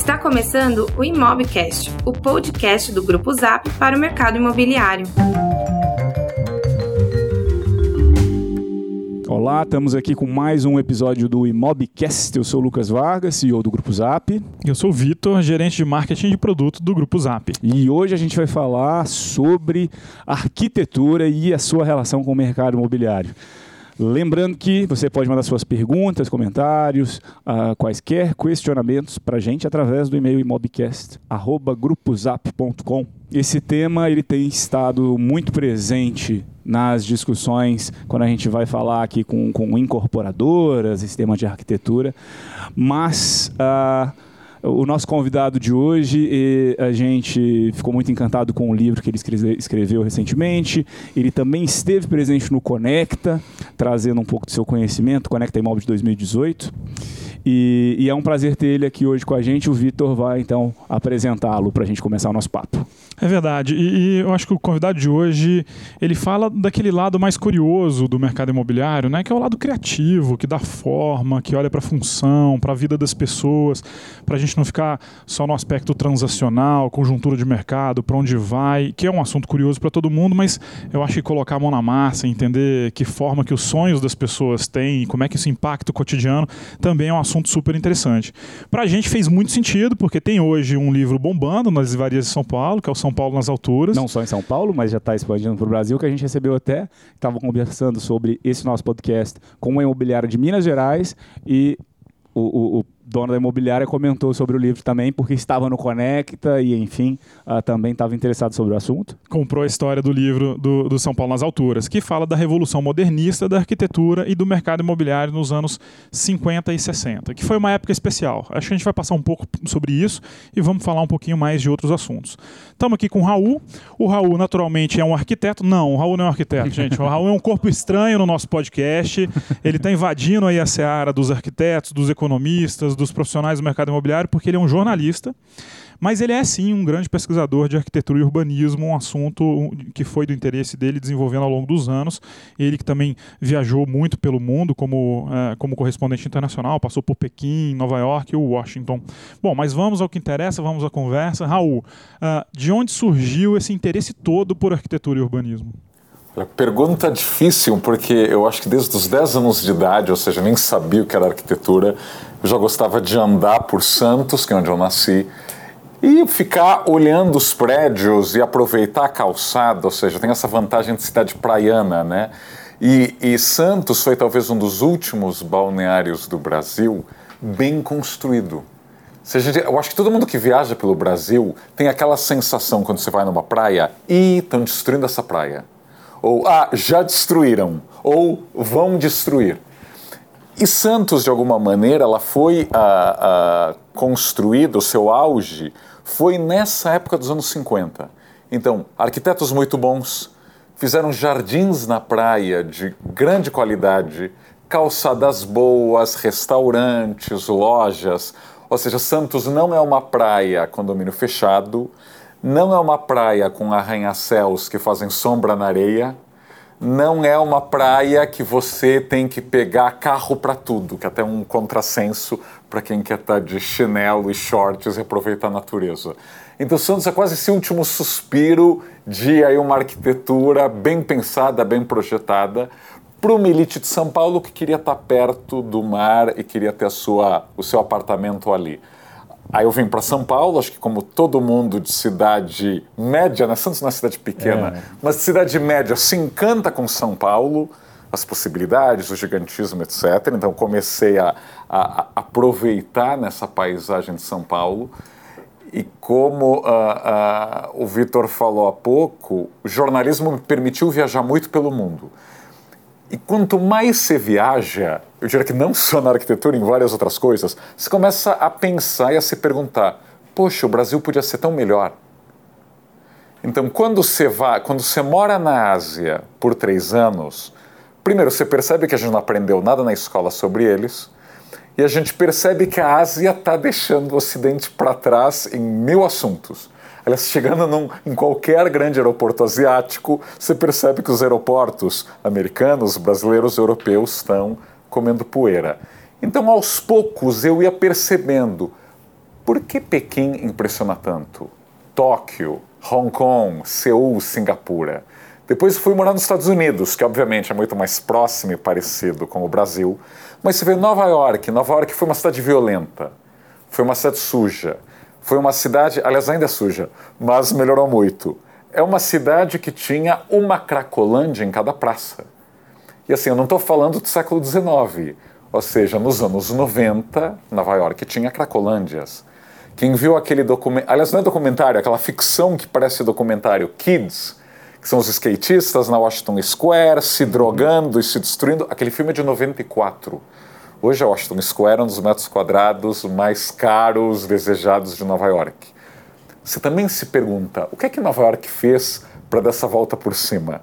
Está começando o Imobcast, o podcast do Grupo Zap para o mercado imobiliário. Olá, estamos aqui com mais um episódio do Imobcast. Eu sou o Lucas Vargas, CEO do Grupo Zap. Eu sou o Vitor, gerente de marketing de produto do Grupo Zap. E hoje a gente vai falar sobre arquitetura e a sua relação com o mercado imobiliário. Lembrando que você pode mandar suas perguntas, comentários, uh, quaisquer questionamentos para a gente através do e-mail imobcast.grupozap.com. Esse tema ele tem estado muito presente nas discussões quando a gente vai falar aqui com, com incorporadoras, sistema de arquitetura, mas... Uh, o nosso convidado de hoje, a gente ficou muito encantado com o livro que ele escreveu recentemente. Ele também esteve presente no Conecta, trazendo um pouco do seu conhecimento, Conecta Imóvel de 2018. E, e, é um prazer ter ele aqui hoje com a gente. O Vitor vai então apresentá-lo para a gente começar o nosso papo. É verdade. E, e, eu acho que o convidado de hoje ele fala daquele lado mais curioso do mercado imobiliário, né? Que é o lado criativo, que dá forma, que olha para a função, para a vida das pessoas, para a gente não ficar só no aspecto transacional, conjuntura de mercado, para onde vai, que é um assunto curioso para todo mundo, mas eu acho que colocar a mão na massa, entender que forma que os sonhos das pessoas têm, como é que isso impacta o cotidiano, também é um assunto super interessante. Para a gente fez muito sentido, porque tem hoje um livro bombando nas livrarias de São Paulo, que é o São são Paulo nas alturas. Não só em São Paulo, mas já está expandindo para o Brasil, que a gente recebeu até, estava conversando sobre esse nosso podcast com uma imobiliária de Minas Gerais e o, o, o dona da imobiliária comentou sobre o livro também, porque estava no Conecta e, enfim, uh, também estava interessado sobre o assunto. Comprou a história do livro do, do, São Paulo nas Alturas, que fala da revolução modernista da arquitetura e do mercado imobiliário nos anos 50 e 60, que foi uma época especial. Acho que a gente vai passar um pouco sobre isso e vamos falar um pouquinho mais de outros assuntos. Estamos aqui com o Raul. O Raul, naturalmente, é um arquiteto. Não, o Raul não é um arquiteto, gente. O Raul é um corpo estranho no nosso podcast. Ele está invadindo aí a seara dos arquitetos, dos economistas, dos profissionais do mercado imobiliário, porque ele é um jornalista, mas ele é sim um grande pesquisador de arquitetura e urbanismo, um assunto que foi do interesse dele desenvolvendo ao longo dos anos. Ele que também viajou muito pelo mundo como, é, como correspondente internacional, passou por Pequim, Nova York e Washington. Bom, mas vamos ao que interessa, vamos à conversa. Raul, uh, de onde surgiu esse interesse todo por arquitetura e urbanismo? Pergunta difícil, porque eu acho que desde os 10 anos de idade, ou seja, nem sabia o que era arquitetura, eu já gostava de andar por Santos, que é onde eu nasci, e ficar olhando os prédios e aproveitar a calçada, ou seja, tem essa vantagem de cidade praiana, né? E, e Santos foi talvez um dos últimos balneários do Brasil bem construído. Gente, eu acho que todo mundo que viaja pelo Brasil tem aquela sensação quando você vai numa praia e estão destruindo essa praia ou ah, já destruíram, ou vão destruir. E Santos, de alguma maneira, ela foi ah, ah, construída, o seu auge foi nessa época dos anos 50. Então, arquitetos muito bons fizeram jardins na praia de grande qualidade, calçadas boas, restaurantes, lojas. Ou seja, Santos não é uma praia condomínio fechado, não é uma praia com arranha-céus que fazem sombra na areia. Não é uma praia que você tem que pegar carro para tudo, que é até um contrassenso para quem quer estar tá de chinelo e shorts e aproveitar a natureza. Então Santos é quase esse último suspiro de aí uma arquitetura bem pensada, bem projetada para uma elite de São Paulo que queria estar tá perto do mar e queria ter sua, o seu apartamento ali. Aí eu vim para São Paulo, acho que como todo mundo de cidade média, né? Santos não é cidade pequena, é. mas de cidade média se encanta com São Paulo, as possibilidades, o gigantismo, etc. Então comecei a, a, a aproveitar nessa paisagem de São Paulo. E como uh, uh, o Vitor falou há pouco, o jornalismo me permitiu viajar muito pelo mundo. E quanto mais você viaja, eu diria que não só na arquitetura, em várias outras coisas, você começa a pensar e a se perguntar: poxa, o Brasil podia ser tão melhor. Então, quando você vai, quando você mora na Ásia por três anos, primeiro você percebe que a gente não aprendeu nada na escola sobre eles, e a gente percebe que a Ásia está deixando o Ocidente para trás em mil assuntos. Aliás, chegando num, em qualquer grande aeroporto asiático, você percebe que os aeroportos americanos, brasileiros, europeus estão comendo poeira. Então, aos poucos, eu ia percebendo Por que Pequim impressiona tanto? Tóquio, Hong Kong, Seul, Singapura. Depois fui morar nos Estados Unidos, que obviamente é muito mais próximo e parecido com o Brasil. Mas você vê Nova York. Nova York foi uma cidade violenta, foi uma cidade suja, foi uma cidade, aliás, ainda é suja, mas melhorou muito. É uma cidade que tinha uma cracolândia em cada praça. E assim, eu não estou falando do século XIX, ou seja, nos anos 90, Nova York tinha cracolândias. Quem viu aquele documentário, aliás, não é documentário, é aquela ficção que parece documentário, Kids, que são os skatistas na Washington Square se drogando e se destruindo. Aquele filme é de 94. Hoje a Washington Square é um dos metros quadrados mais caros, desejados de Nova York. Você também se pergunta, o que é que Nova York fez para dar essa volta por cima?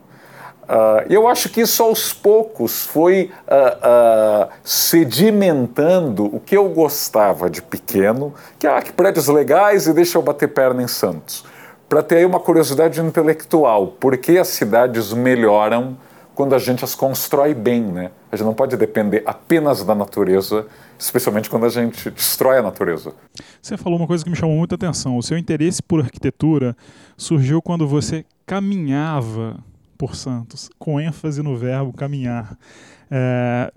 Uh, eu acho que isso aos poucos foi uh, uh, sedimentando o que eu gostava de pequeno, que é que prédios legais e deixa eu bater perna em Santos. Para ter aí uma curiosidade intelectual, por que as cidades melhoram quando a gente as constrói bem, né? A gente não pode depender apenas da natureza, especialmente quando a gente destrói a natureza. Você falou uma coisa que me chamou muita atenção. O seu interesse por arquitetura surgiu quando você caminhava por Santos, com ênfase no verbo caminhar. É,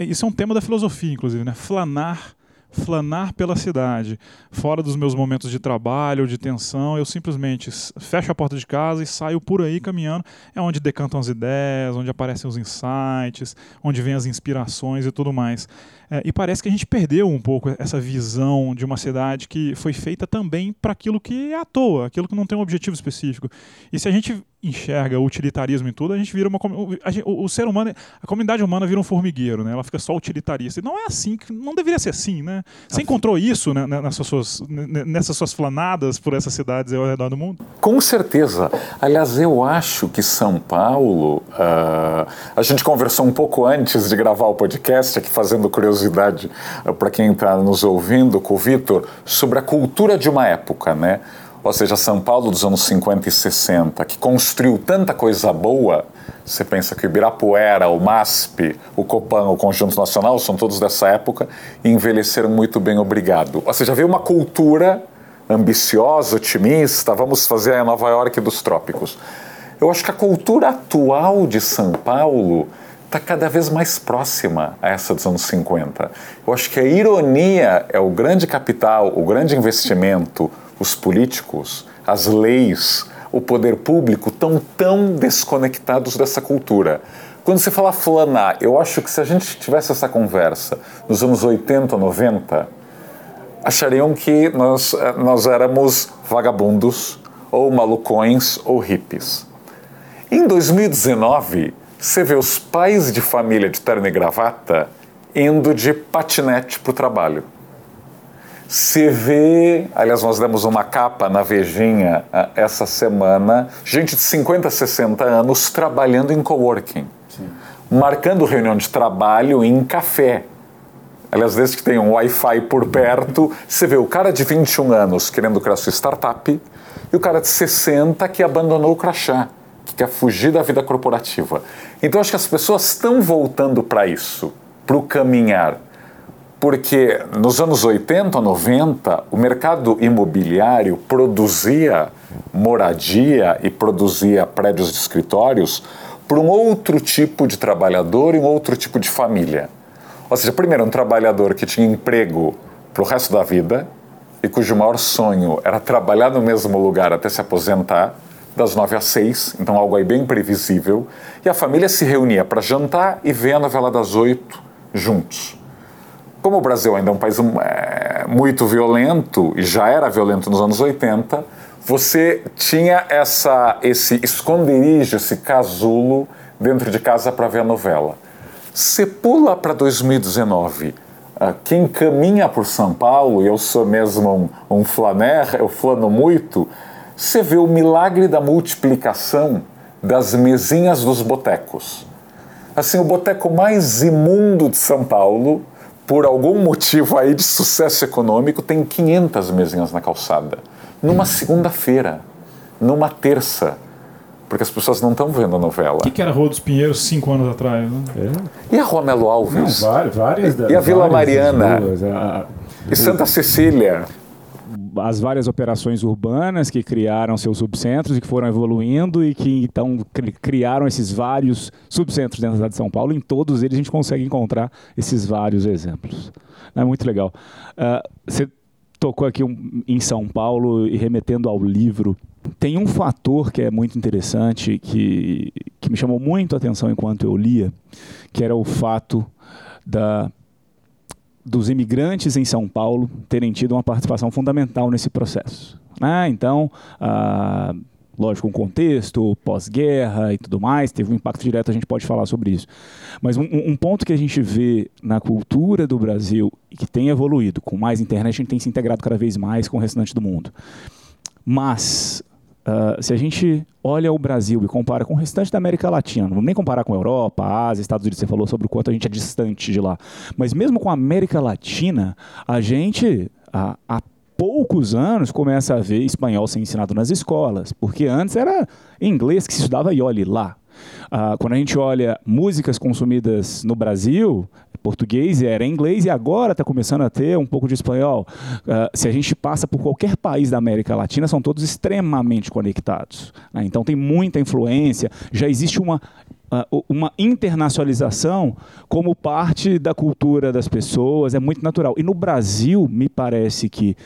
isso é um tema da filosofia, inclusive, né? Flanar flanar pela cidade. Fora dos meus momentos de trabalho de tensão, eu simplesmente fecho a porta de casa e saio por aí caminhando. É onde decantam as ideias, onde aparecem os insights, onde vêm as inspirações e tudo mais. É, e parece que a gente perdeu um pouco essa visão de uma cidade que foi feita também para aquilo que é à toa, aquilo que não tem um objetivo específico. E se a gente enxerga o utilitarismo em tudo, a gente vira uma. Gente, o, o, ser humano, a comunidade humana vira um formigueiro, né? Ela fica só utilitarista. E não é assim, não deveria ser assim, né? Você encontrou isso né, nessas, suas, nessas suas flanadas por essas cidades ao redor do mundo? Com certeza. Aliás, eu acho que São Paulo. Uh, a gente conversou um pouco antes de gravar o podcast, aqui fazendo curiosidade curiosidade uh, para quem está nos ouvindo com o Vitor sobre a cultura de uma época, né? Ou seja, São Paulo dos anos 50 e 60, que construiu tanta coisa boa. Você pensa que o Ibirapuera, o MASP, o Copan, o Conjunto Nacional, são todos dessa época e envelheceram muito bem, obrigado. Ou seja, veio uma cultura ambiciosa, otimista, vamos fazer a Nova York dos trópicos. Eu acho que a cultura atual de São Paulo está cada vez mais próxima a essa dos anos 50. Eu acho que a ironia é o grande capital, o grande investimento, os políticos, as leis, o poder público estão tão desconectados dessa cultura. Quando você fala flanar, eu acho que se a gente tivesse essa conversa nos anos 80, 90, achariam que nós, eh, nós éramos vagabundos, ou malucões, ou hippies. Em 2019, você vê os pais de família de terno e gravata indo de patinete para o trabalho. Você vê, aliás, nós demos uma capa na Vejinha ah, essa semana, gente de 50, 60 anos trabalhando em coworking, Sim. marcando reunião de trabalho em café. Aliás, desde que tem um Wi-Fi por perto, você vê o cara de 21 anos querendo criar sua startup e o cara de 60 que abandonou o crachá que quer fugir da vida corporativa. Então acho que as pessoas estão voltando para isso, para o caminhar. Porque nos anos 80, 90, o mercado imobiliário produzia moradia e produzia prédios de escritórios para um outro tipo de trabalhador e um outro tipo de família. Ou seja, primeiro, um trabalhador que tinha emprego para o resto da vida e cujo maior sonho era trabalhar no mesmo lugar até se aposentar das nove às seis, então algo aí bem previsível. E a família se reunia para jantar e ver a novela das oito juntos. Como o Brasil ainda é um país é, muito violento, e já era violento nos anos 80, você tinha essa, esse esconderijo, esse casulo dentro de casa para ver a novela. Você pula para 2019. Uh, quem caminha por São Paulo, e eu sou mesmo um, um flaner, eu flano muito, você vê o milagre da multiplicação das mesinhas dos botecos. Assim, o boteco mais imundo de São Paulo, por algum motivo aí de sucesso econômico, tem 500 mesinhas na calçada. Numa segunda-feira, numa terça, porque as pessoas não estão vendo a novela. O que, que, era a Rua dos Pinheiros cinco anos atrás? Né? É. E a Rua Melo Alves? Não, várias, várias, e a Vila Mariana? Ruas, a, a, e Santa Cecília? As várias operações urbanas que criaram seus subcentros e que foram evoluindo e que então criaram esses vários subcentros dentro da cidade de São Paulo. Em todos eles a gente consegue encontrar esses vários exemplos. É muito legal. Uh, você tocou aqui um, em São Paulo e remetendo ao livro. Tem um fator que é muito interessante, que, que me chamou muito a atenção enquanto eu lia, que era o fato da dos imigrantes em São Paulo terem tido uma participação fundamental nesse processo. Né? Então, ah, lógico, um contexto, pós-guerra e tudo mais, teve um impacto direto, a gente pode falar sobre isso. Mas um, um, ponto que a gente vê na cultura do Brasil e que tem evoluído, com mais internet, a gente tem se integrado cada vez mais com o restante do mundo. Mas Uh, se a gente olha o Brasil e compara com o restante da América Latina, não vamos nem comparar com a Europa, a Ásia, Estados Unidos, você falou sobre o quanto a gente é distante de lá, mas mesmo com a América Latina, a gente, há, há poucos anos, começa a ver espanhol ser ensinado nas escolas, porque antes era inglês que se estudava e olhe lá. Uh, quando a gente olha músicas consumidas no Brasil, português era inglês e agora está começando a ter um pouco de espanhol. Uh, se a gente passa por qualquer país da América Latina, são todos extremamente conectados. Né? Então tem muita influência, já existe uma uh, uma internacionalização como parte da cultura das pessoas, é muito natural. E no Brasil, me parece que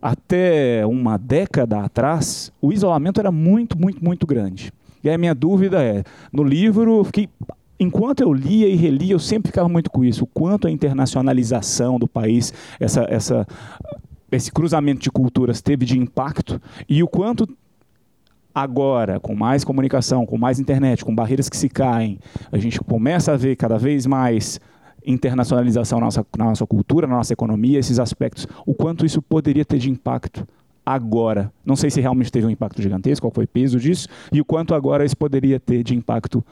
até uma década atrás, o isolamento era muito, muito, muito grande. E a minha dúvida é, no livro, fiquei enquanto eu lia e relia, eu sempre ficava muito com isso, o quanto a internacionalização do país, essa, essa, esse cruzamento de culturas teve de impacto e o quanto agora, com mais comunicação, com mais internet, com barreiras que se caem, a gente começa a ver cada vez mais internacionalização na nossa, na nossa cultura, na nossa economia, esses aspectos, o quanto isso poderia ter de impacto agora. Não sei se realmente teve um impacto gigantesco, qual foi o peso disso, e o quanto agora isso poderia ter de impacto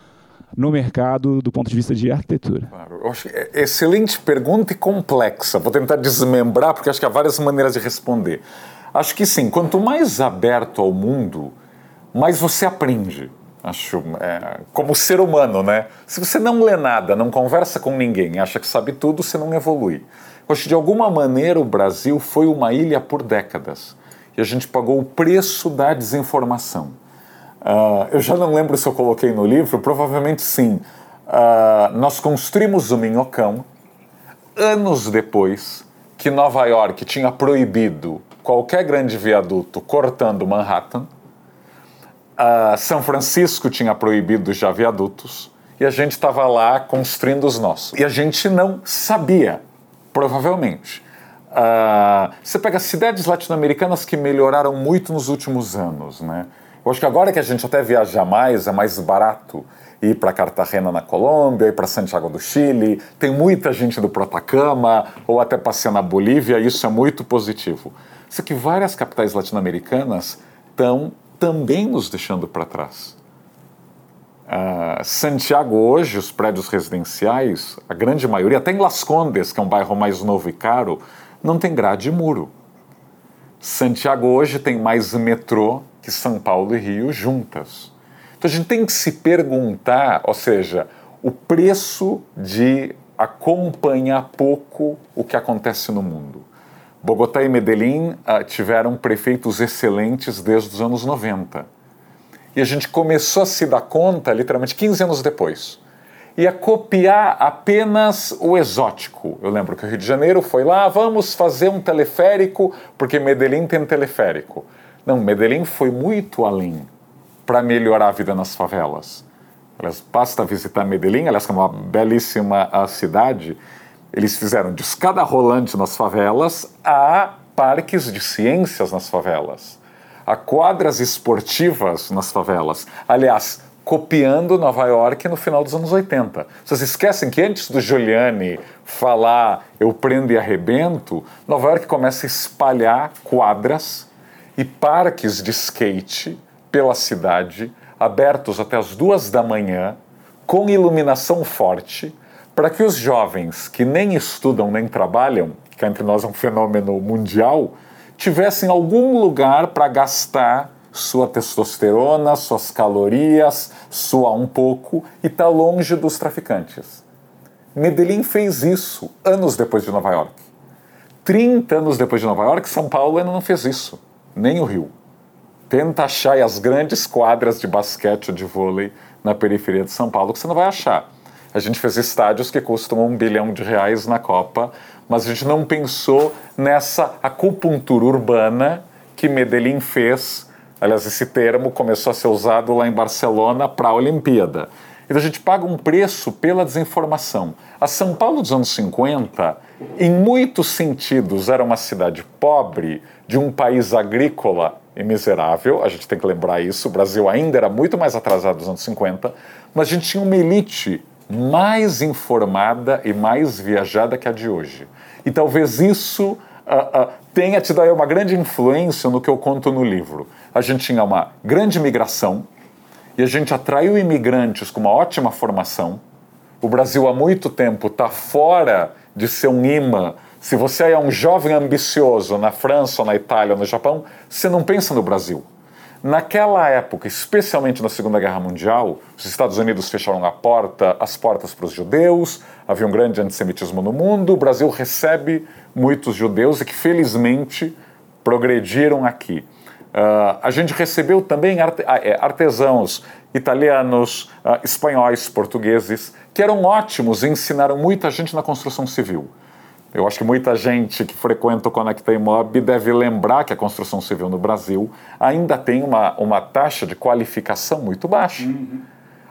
no mercado do ponto de vista de arquitetura? Claro, é excelente pergunta e complexa. Vou tentar desmembrar, porque acho que há várias maneiras de responder. Acho que sim, quanto mais aberto ao mundo, mais você aprende. Acho, é, como ser humano, né? Se você não lê nada, não conversa com ninguém, acha que sabe tudo, você não evolui. Acho que de alguma maneira o Brasil foi uma ilha por décadas. E a gente pagou o preço da desinformação. Uh, eu já não lembro se eu coloquei no livro, provavelmente sim. Uh, nós construímos o Minhocão anos depois que Nova York tinha proibido qualquer grande viaduto cortando Manhattan. Uh, São Francisco tinha proibido já viadutos e a gente estava lá construindo os nossos. E a gente não sabia, provavelmente. Uh, você pega cidades latino-americanas que melhoraram muito nos últimos anos, né? Eu acho que agora que a gente até viaja mais, é mais barato ir para Cartagena na Colômbia, ir para Santiago do Chile, tem muita gente do Protacama ou até passear na Bolívia, isso é muito positivo. Só que várias capitais latino-americanas estão também nos deixando para trás. Uh, Santiago hoje, os prédios residenciais, a grande maioria, até em Las Condes, que é um bairro mais novo e caro, não tem grade e muro. Santiago hoje tem mais metrô que São Paulo e Rio juntas. Então a gente tem que se perguntar, ou seja, o preço de acompanhar pouco o que acontece no mundo. Bogotá e Medellín uh, tiveram prefeitos excelentes desde os anos 90. E a gente começou a se dar conta, literalmente 15 anos depois, e a copiar apenas o exótico. Eu lembro que o Rio de Janeiro foi lá, vamos fazer um teleférico, porque Medellín tem teleférico. Não, Medellín foi muito além para melhorar a vida nas favelas. Aliás, basta visitar Medellín, aliás, que é uma belíssima cidade. Eles fizeram de escada rolante nas favelas a parques de ciências nas favelas, a quadras esportivas nas favelas. Aliás, copiando Nova York no final dos anos 80. Vocês esquecem que antes do Giuliani falar eu prendo e arrebento, Nova York começa a espalhar quadras e parques de skate pela cidade, abertos até as duas da manhã, com iluminação forte, para que os jovens que nem estudam nem trabalham, que entre nós é um fenômeno mundial, tivessem algum lugar para gastar sua testosterona, suas calorias, suar um pouco e estar tá longe dos traficantes. Medellín fez isso anos depois de Nova York 30 anos depois de Nova York, São Paulo ainda não fez isso, nem o Rio. Tenta achar as grandes quadras de basquete ou de vôlei na periferia de São Paulo, que você não vai achar. A gente fez estádios que custam um bilhão de reais na Copa, mas a gente não pensou nessa acupuntura urbana que Medellín fez. Aliás, esse termo começou a ser usado lá em Barcelona para a Olimpíada. Então a gente paga um preço pela desinformação. A São Paulo dos anos 50, em muitos sentidos, era uma cidade pobre, de um país agrícola e miserável, a gente tem que lembrar isso. O Brasil ainda era muito mais atrasado dos anos 50, mas a gente tinha uma elite mais informada e mais viajada que a de hoje. E talvez isso uh, uh, tenha tido aí uma grande influência no que eu conto no livro. A gente tinha uma grande migração e a gente atraiu imigrantes com uma ótima formação. O Brasil há muito tempo está fora de ser um imã. Se você é um jovem ambicioso na França, ou na Itália, ou no Japão, você não pensa no Brasil. Naquela época, especialmente na Segunda Guerra Mundial, os Estados Unidos fecharam a porta, as portas para os judeus, havia um grande antissemitismo no mundo, o Brasil recebe muitos judeus e que felizmente progrediram aqui. Uh, a gente recebeu também ah, é, artesãos italianos, uh, espanhóis, portugueses, que eram ótimos e ensinaram muita gente na construção civil. Eu acho que muita gente que frequenta o Conecta Imob deve lembrar que a construção civil no Brasil ainda tem uma, uma taxa de qualificação muito baixa. Uhum.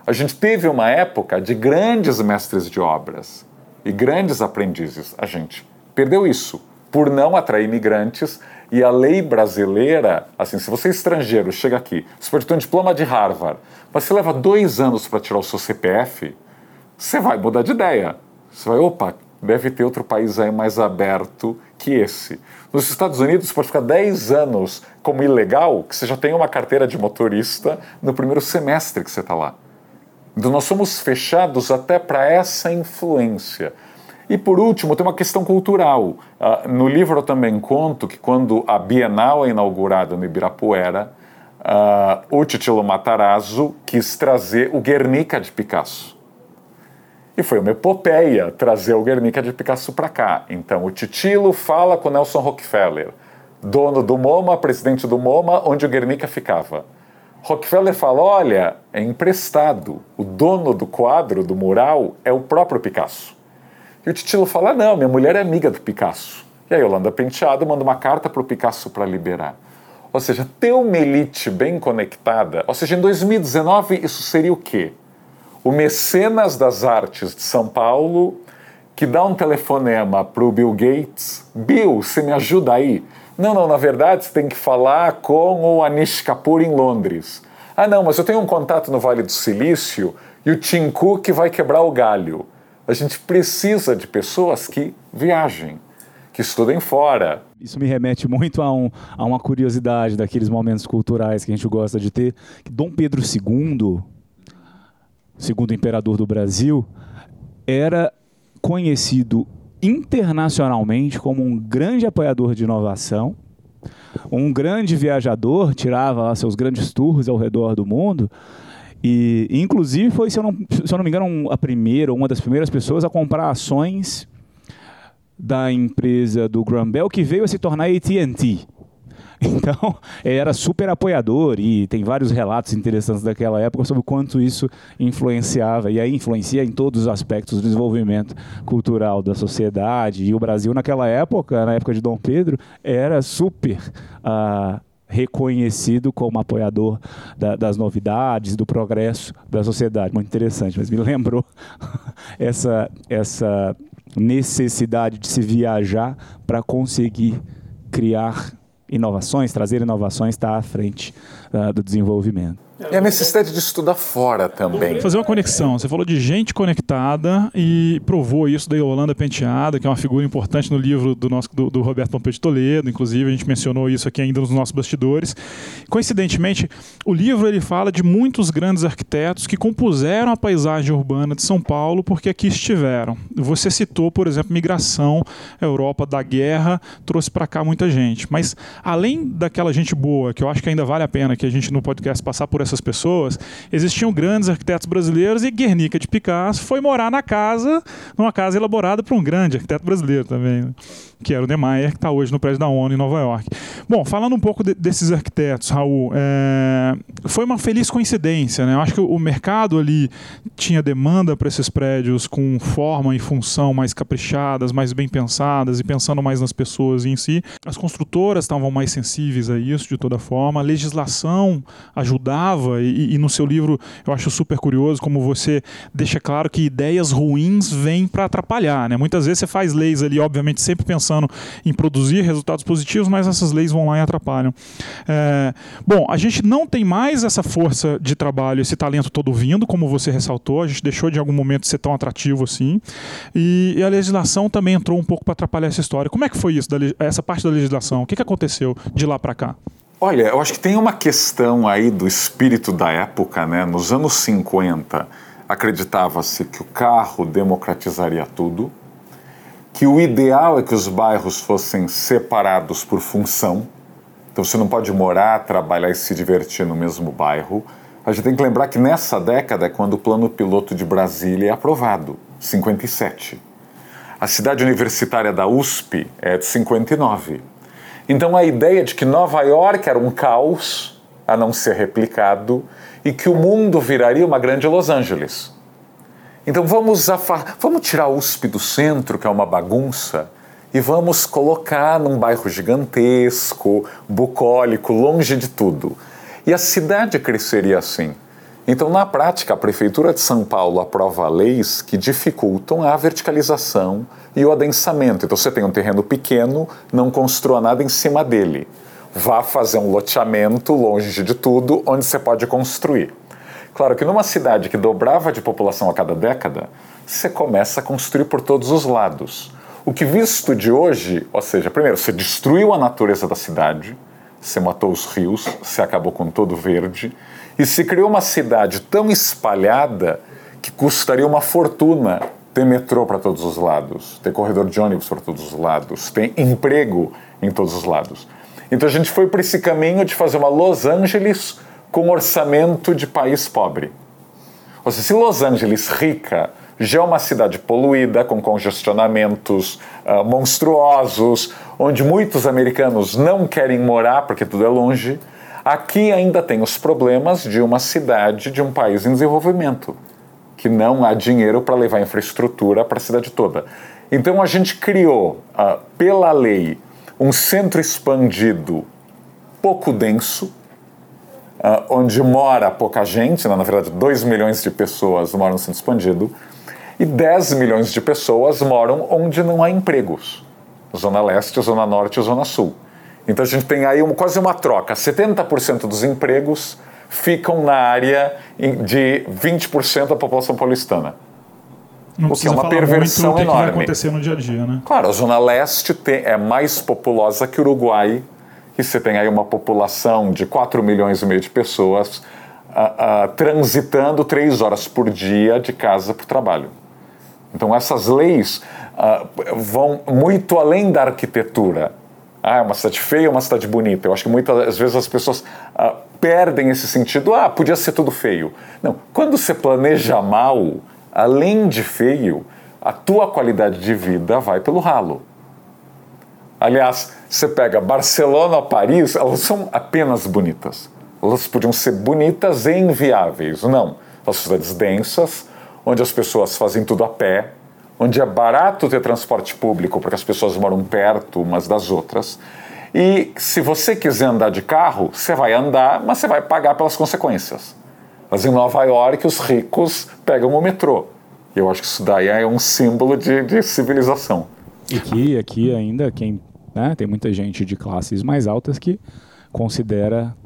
A gente teve uma época de grandes mestres de obras e grandes aprendizes. A gente perdeu isso por não atrair imigrantes e a lei brasileira, assim, se você é estrangeiro, chega aqui, você pode ter um diploma de Harvard, mas você leva dois anos para tirar o seu CPF, você vai mudar de ideia. Você vai, opa, deve ter outro país aí mais aberto que esse. Nos Estados Unidos, pode ficar 10 anos como ilegal, que você já tem uma carteira de motorista no primeiro semestre que você está lá. Então, nós somos fechados até para essa influência. E por último, tem uma questão cultural. Uh, no livro eu também conto que quando a Bienal é inaugurada no Ibirapuera, uh, o Titilo Matarazzo quis trazer o Guernica de Picasso. E foi uma epopeia trazer o Guernica de Picasso para cá. Então, o Titilo fala com Nelson Rockefeller, dono do MoMA, presidente do MoMA, onde o Guernica ficava. Rockefeller fala: olha, é emprestado. O dono do quadro, do mural, é o próprio Picasso. E o Titilo fala: não, minha mulher é amiga do Picasso. E aí, Holanda Penteado manda uma carta para o Picasso para liberar. Ou seja, ter uma elite bem conectada. Ou seja, em 2019, isso seria o quê? O mecenas das artes de São Paulo, que dá um telefonema para o Bill Gates: Bill, você me ajuda aí? Não, não, na verdade você tem que falar com o Anish Kapoor em Londres. Ah, não, mas eu tenho um contato no Vale do Silício e o Tim Cook vai quebrar o galho. A gente precisa de pessoas que viajem, que estudem fora. Isso me remete muito a, um, a uma curiosidade daqueles momentos culturais que a gente gosta de ter. Dom Pedro II, segundo imperador do Brasil, era conhecido internacionalmente como um grande apoiador de inovação, um grande viajador, tirava seus grandes tours ao redor do mundo. E, inclusive, foi, se eu, não, se eu não me engano, a primeira, uma das primeiras pessoas a comprar ações da empresa do Graham Bell, que veio a se tornar AT&T. Então, era super apoiador e tem vários relatos interessantes daquela época sobre o quanto isso influenciava, e aí influencia em todos os aspectos do desenvolvimento cultural da sociedade. E o Brasil, naquela época, na época de Dom Pedro, era super. Uh, reconhecido como apoiador da, das novidades, do progresso da sociedade. Muito interessante, mas me lembrou essa, essa necessidade de se viajar para conseguir criar inovações, trazer inovações está à frente uh, do desenvolvimento. E a necessidade de estudar fora também. Fazer uma conexão. Você falou de gente conectada e provou isso da Yolanda Penteada, que é uma figura importante no livro do, nosso, do, do Roberto Pompeu de Toledo. Inclusive, a gente mencionou isso aqui ainda nos nossos bastidores. Coincidentemente, o livro ele fala de muitos grandes arquitetos que compuseram a paisagem urbana de São Paulo porque aqui estiveram. Você citou, por exemplo, migração, a Europa da guerra trouxe para cá muita gente. Mas, além daquela gente boa, que eu acho que ainda vale a pena que a gente no podcast passar por essas pessoas, existiam grandes arquitetos brasileiros e Guernica de Picasso foi morar na casa, numa casa elaborada por um grande arquiteto brasileiro também, né? que era o Niemeyer, que está hoje no prédio da ONU em Nova York. Bom, falando um pouco de, desses arquitetos, Raul, é, foi uma feliz coincidência, né? Eu acho que o mercado ali tinha demanda para esses prédios com forma e função mais caprichadas, mais bem pensadas e pensando mais nas pessoas em si. As construtoras estavam mais sensíveis a isso de toda forma, a legislação ajudava e, e no seu livro eu acho super curioso como você deixa claro que ideias ruins vêm para atrapalhar, né? Muitas vezes você faz leis ali, obviamente sempre pensando em produzir resultados positivos, mas essas leis vão lá e atrapalham. É, bom, a gente não tem mais essa força de trabalho, esse talento todo vindo, como você ressaltou, a gente deixou de algum momento ser tão atrativo assim, e, e a legislação também entrou um pouco para atrapalhar essa história. Como é que foi isso, da, essa parte da legislação? O que, que aconteceu de lá para cá? Olha, eu acho que tem uma questão aí do espírito da época, né? Nos anos 50, acreditava-se que o carro democratizaria tudo, que o ideal é que os bairros fossem separados por função. Então você não pode morar, trabalhar e se divertir no mesmo bairro. A gente tem que lembrar que nessa década é quando o plano piloto de Brasília é aprovado, 57. A cidade universitária da USP é de 59. Então a ideia de que Nova York era um caos a não ser replicado e que o mundo viraria uma grande Los Angeles. Então vamos, vamos tirar a USP do centro, que é uma bagunça, e vamos colocar num bairro gigantesco, bucólico, longe de tudo. E a cidade cresceria assim. Então, na prática, a Prefeitura de São Paulo aprova leis que dificultam a verticalização e o adensamento. Então, você tem um terreno pequeno, não construa nada em cima dele. Vá fazer um loteamento longe de tudo, onde você pode construir. Claro que numa cidade que dobrava de população a cada década, você começa a construir por todos os lados. O que visto de hoje, ou seja, primeiro, você destruiu a natureza da cidade, você matou os rios, você acabou com todo o verde, e se criou uma cidade tão espalhada que custaria uma fortuna ter metrô para todos os lados, ter corredor de ônibus para todos os lados, ter emprego em todos os lados. Então a gente foi para esse caminho de fazer uma Los Angeles com orçamento de país pobre. Ou seja, se Los Angeles rica já é uma cidade poluída, com congestionamentos uh, monstruosos, onde muitos americanos não querem morar porque tudo é longe, aqui ainda tem os problemas de uma cidade de um país em desenvolvimento, que não há dinheiro para levar infraestrutura para a cidade toda. Então a gente criou, uh, pela lei, um centro expandido pouco denso, uh, onde mora pouca gente, né? na verdade 2 milhões de pessoas moram no centro expandido, e 10 milhões de pessoas moram onde não há empregos. Zona Leste, Zona Norte Zona Sul. Então a gente tem aí quase uma troca. 70% dos empregos ficam na área de 20% da população paulistana. Não o que é uma perversão muito enorme. Que vai acontecer no dia a dia, né? Claro, a Zona Leste tem, é mais populosa que o Uruguai que você tem aí uma população de 4 milhões e meio de pessoas uh, uh, transitando três horas por dia de casa para o trabalho. Então, essas leis uh, vão muito além da arquitetura. Ah, é uma cidade feia, uma cidade bonita. Eu acho que muitas vezes as pessoas perdem esse sentido. Ah, podia ser tudo feio. Não, quando você planeja mal, além de feio, a tua qualidade de vida vai pelo ralo. Aliás, você pega Barcelona ou Paris, elas são apenas bonitas. Elas podiam ser bonitas e inviáveis. Não. São cidades densas, onde as pessoas fazem tudo a pé, onde é barato ter transporte público, porque as pessoas moram perto umas das outras. E se você quiser andar de carro, você vai andar, mas você vai pagar pelas consequências. Mas em Nova York, os ricos pegam o metrô. Eu acho que isso daí é um símbolo de, de civilização. E aqui, aqui ainda, quem né? Tem muita gente de classes mais altas que considera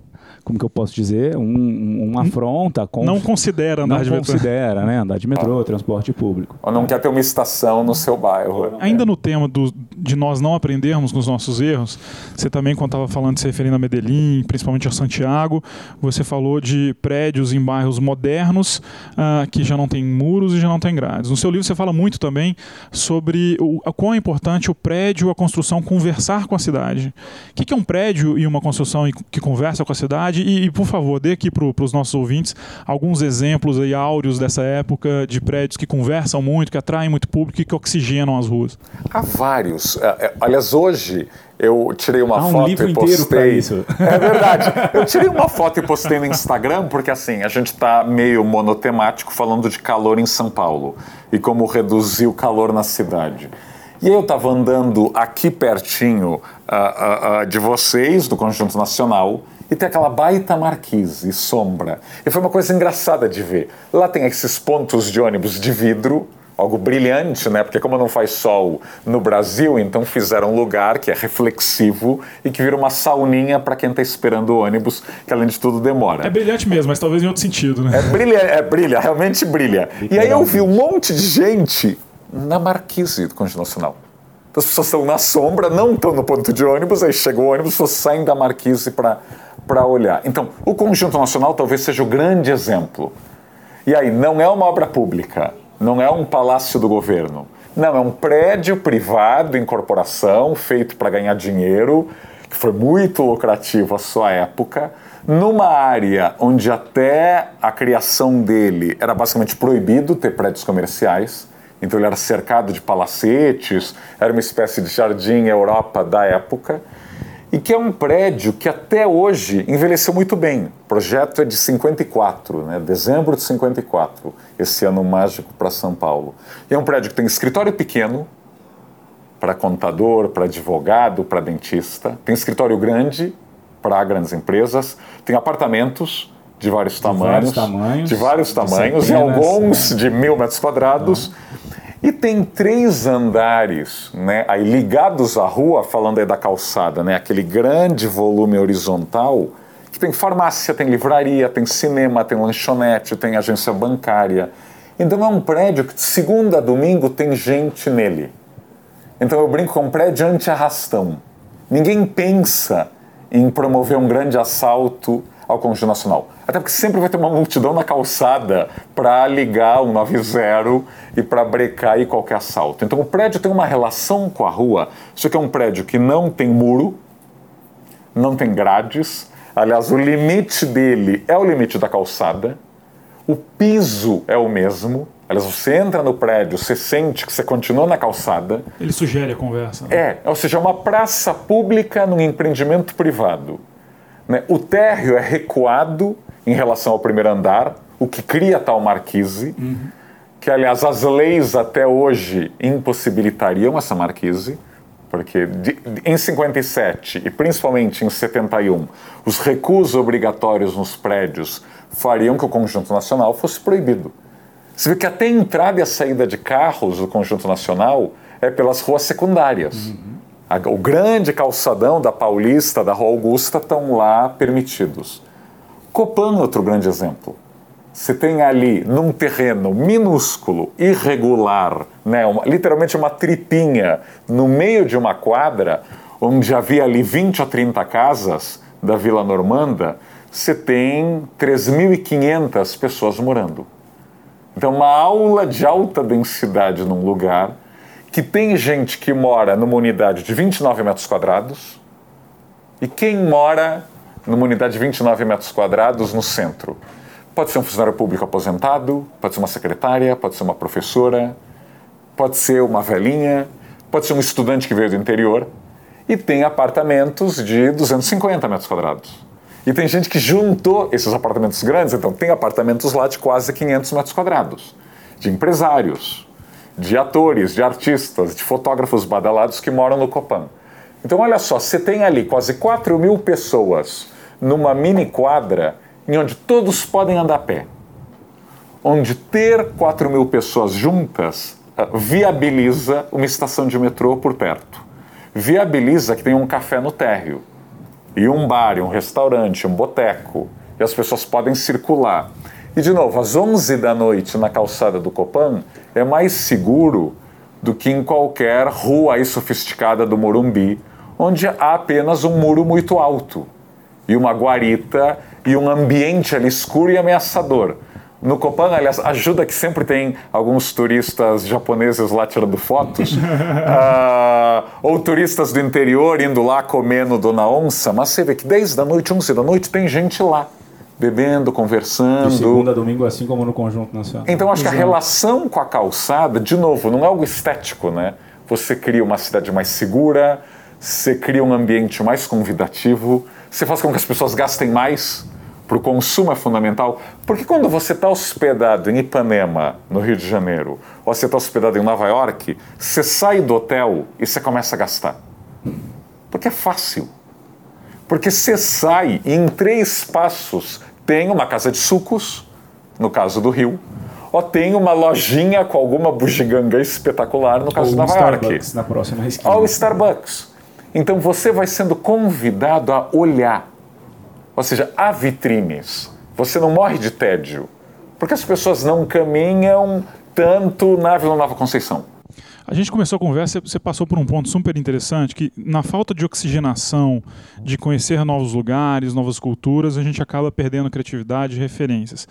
como que eu posso dizer, um, uma afronta. Com, não considera andar não de metrô. considera, né? Andar de metrô, ah. transporte público. Ou não quer ter uma estação no seu bairro. Ainda no tema do, de nós não aprendermos com os nossos erros, você também, quando estava falando de se referindo a Medellín, principalmente a Santiago, você falou de prédios em bairros modernos uh, que já não tem muros e já não tem grades. No seu livro você fala muito também sobre o, o quão é importante o prédio, a construção conversar com a cidade. O que, que é um prédio e uma construção que conversa com a cidade? Cidade. E, e por favor, dê aqui para os nossos ouvintes alguns exemplos aí, áureos dessa época, de prédios que conversam muito, que atraem muito público e que oxigenam as ruas. Há vários. É, é, aliás, hoje eu tirei uma Há um foto livro e postei. isso. É verdade. Eu tirei uma foto e postei no Instagram porque assim a gente está meio monotemático falando de calor em São Paulo e como reduzir o calor na cidade. E aí eu estava andando aqui pertinho ah, ah, ah, de vocês, do Conjunto Nacional, e tem aquela baita marquise, sombra. E foi uma coisa engraçada de ver. Lá tem esses pontos de ônibus de vidro, algo brilhante, né? Porque como não faz sol no Brasil, então fizeram um lugar que é reflexivo e que vira uma sauninha para quem está esperando o ônibus, que além de tudo demora. É brilhante mesmo, mas talvez em outro sentido, né? É brilha, é brilha, realmente brilha. E aí eu vi um monte de gente na marquise do Nacional. Então, as pessoas estão na sombra, não estão no ponto de ônibus, aí chega o ônibus, as pessoas saem da marquise para olhar. Então, o Conjunto Nacional talvez seja o grande exemplo. E aí, não é uma obra pública, não é um palácio do governo. Não, é um prédio privado em corporação, feito para ganhar dinheiro, que foi muito lucrativo à sua época, numa área onde até a criação dele era basicamente proibido ter prédios comerciais. Então ele era cercado de palacetes, era uma espécie de jardim Europa da época, e que é um prédio que até hoje envelheceu muito bem. O projeto é de 54, né? dezembro de 54, esse ano mágico para São Paulo. E é um prédio que tem escritório pequeno, para contador, para advogado, para dentista, tem escritório grande para grandes empresas, tem apartamentos de vários tamanhos, vários tamanhos, de vários de tamanhos, e centenas, alguns é. de mil metros quadrados. E tem três andares, né, aí ligados à rua, falando aí da calçada, né, aquele grande volume horizontal, que tem farmácia, tem livraria, tem cinema, tem lanchonete, tem agência bancária. Então é um prédio que de segunda a domingo tem gente nele. Então eu brinco com um prédio anti-arrastão. Ninguém pensa em promover um grande assalto ao Conjunto Nacional. Até porque sempre vai ter uma multidão na calçada para ligar o 90 e para brecar aí qualquer assalto. Então o prédio tem uma relação com a rua, só que é um prédio que não tem muro, não tem grades. Aliás, o limite dele é o limite da calçada. O piso é o mesmo. Aliás, você entra no prédio, você sente que você continua na calçada. Ele sugere a conversa. né? É, ou seja, é uma praça pública num empreendimento privado. né? O térreo é recuado em relação ao primeiro andar, o que cria tal marquise, que, aliás, as leis até hoje impossibilitariam essa marquise, porque de- de- em 57 e principalmente em 71, os recuos obrigatórios nos prédios fariam que o Conjunto Nacional fosse proibido. Você vê que até a entrada e a saída de carros do Conjunto Nacional é pelas ruas secundárias. A- o grande calçadão da Paulista, da Rua Augusta, estão lá permitidos. Copan é outro grande exemplo. Você tem ali, num terreno minúsculo, irregular, né, uma- literalmente uma tripinha, no meio de uma quadra, onde havia ali 20 a 30 casas da Vila Normanda, você tem 3.500 pessoas morando. Então, uma aula de alta densidade num lugar que tem gente que mora numa unidade de 29 metros quadrados e quem mora numa unidade de 29 metros quadrados no centro. Pode ser um funcionário público aposentado, pode ser uma secretária, pode ser uma professora, pode ser uma velhinha, pode ser um estudante que veio do interior e tem apartamentos de 250 metros quadrados. E tem gente que juntou esses apartamentos grandes, então tem apartamentos lá de quase 500 metros quadrados, de empresários, de atores, de artistas, de fotógrafos badalados que moram no Copan. Então, olha só, você tem ali quase 4 mil pessoas numa mini quadra em onde todos podem andar a pé. Onde ter 4 mil pessoas juntas ah, viabiliza uma estação de metrô por perto. Viabiliza que tenha um café no térreo, e um bar, e um restaurante, um boteco, e as pessoas podem circular. E, de novo, às 11 da noite na calçada do Copan é mais seguro do que em qualquer rua aí sofisticada do Morumbi, onde há apenas um muro muito alto e uma guarita e um ambiente ali escuro e ameaçador. no Copan, aliás, ajuda que sempre tem alguns turistas japoneses lá tirando fotos, uh, ou turistas do interior indo lá comendo Dona Onça, mas você vê que 10 da noite, 11 da noite, tem gente lá, bebendo, conversando. De segunda a domingo, assim como no Conjunto Nacional. Então, acho que a relação com a calçada, de novo, não é algo estético, né? Você cria uma cidade mais segura, você cria um ambiente mais convidativo, você faz com que as pessoas gastem mais, para o consumo é fundamental, porque quando você está hospedado em Ipanema, no Rio de Janeiro, ou você está hospedado em Nova York, você sai do hotel e você começa a gastar. Porque é fácil. Porque você sai e em três passos tem uma casa de sucos, no caso do Rio, ou tem uma lojinha com alguma bugiganga espetacular, no caso ou de Nova Starbucks York. na próxima esquina. Ou Starbucks. Então você vai sendo convidado a olhar ou seja, há vitrines. Você não morre de tédio. Porque as pessoas não caminham tanto na Vila Nova Conceição. A gente começou a conversa, você passou por um ponto super interessante, que na falta de oxigenação, de conhecer novos lugares, novas culturas, a gente acaba perdendo criatividade e referências.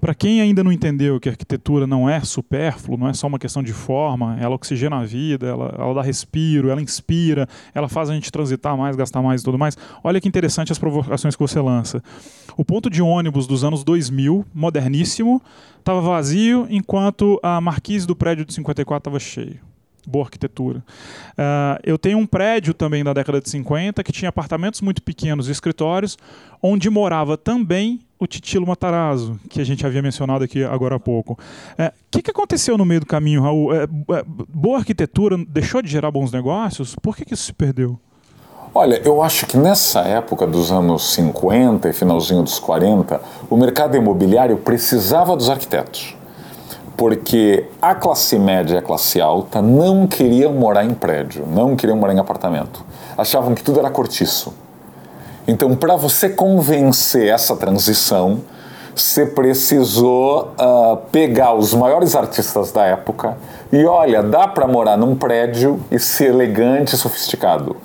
Para quem ainda não entendeu que a arquitetura não é supérfluo, não é só uma questão de forma, ela oxigena a vida, ela, ela dá respiro, ela inspira, ela faz a gente transitar mais, gastar mais e tudo mais. Olha que interessante as provocações que você lança. O ponto de ônibus dos anos 2000, moderníssimo, estava vazio, enquanto a marquise do prédio de 54 estava cheio boa arquitetura. Uh, eu tenho um prédio também da década de 50 que tinha apartamentos muito pequenos e escritórios, onde morava também o Titilo Matarazzo, que a gente havia mencionado aqui agora há pouco. O é, que, que aconteceu no meio do caminho, Raul? É, é, boa arquitetura deixou de gerar bons negócios? Por que, que isso se perdeu? Olha, eu acho que nessa época dos anos 50 e finalzinho dos 40, o mercado imobiliário precisava dos arquitetos porque a classe média e a classe alta não queriam morar em prédio, não queriam morar em apartamento. Achavam que tudo era cortiço. Então, para você convencer essa transição, você precisou uh, pegar os maiores artistas da época e olha, dá para morar num prédio e ser elegante e sofisticado.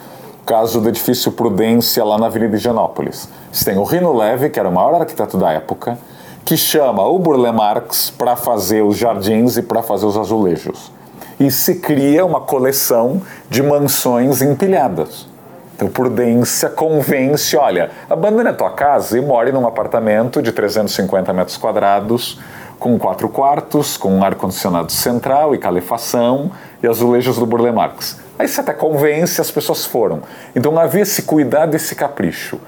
Caso do edifício Prudência lá na Avenida Higienópolis. Você tem o Rino Leve, que era o maior arquiteto da época, que chama o Burle Marx para fazer os jardins e para fazer os azulejos. E se cria uma coleção de mansões empilhadas. Então, Prudência convence: olha, abandone a tua casa e more num apartamento de 350 metros quadrados, com quatro quartos, com um ar-condicionado central e calefação, e azulejos do Burle Marx. Aí você até convence, as pessoas foram. Então havia esse cuidado, esse capricho.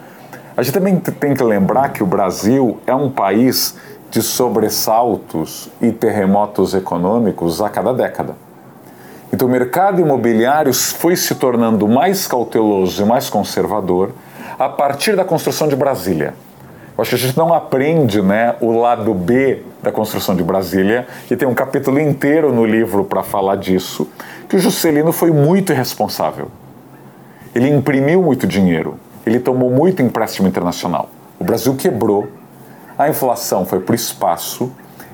A gente também tem que lembrar que o Brasil é um país de sobressaltos e terremotos econômicos a cada década. Então, o mercado imobiliário foi se tornando mais cauteloso e mais conservador a partir da construção de Brasília. Eu acho que a gente não aprende né, o lado B da construção de Brasília, e tem um capítulo inteiro no livro para falar disso, que o Juscelino foi muito irresponsável. Ele imprimiu muito dinheiro, ele tomou muito empréstimo internacional. O Brasil quebrou, a inflação foi para o espaço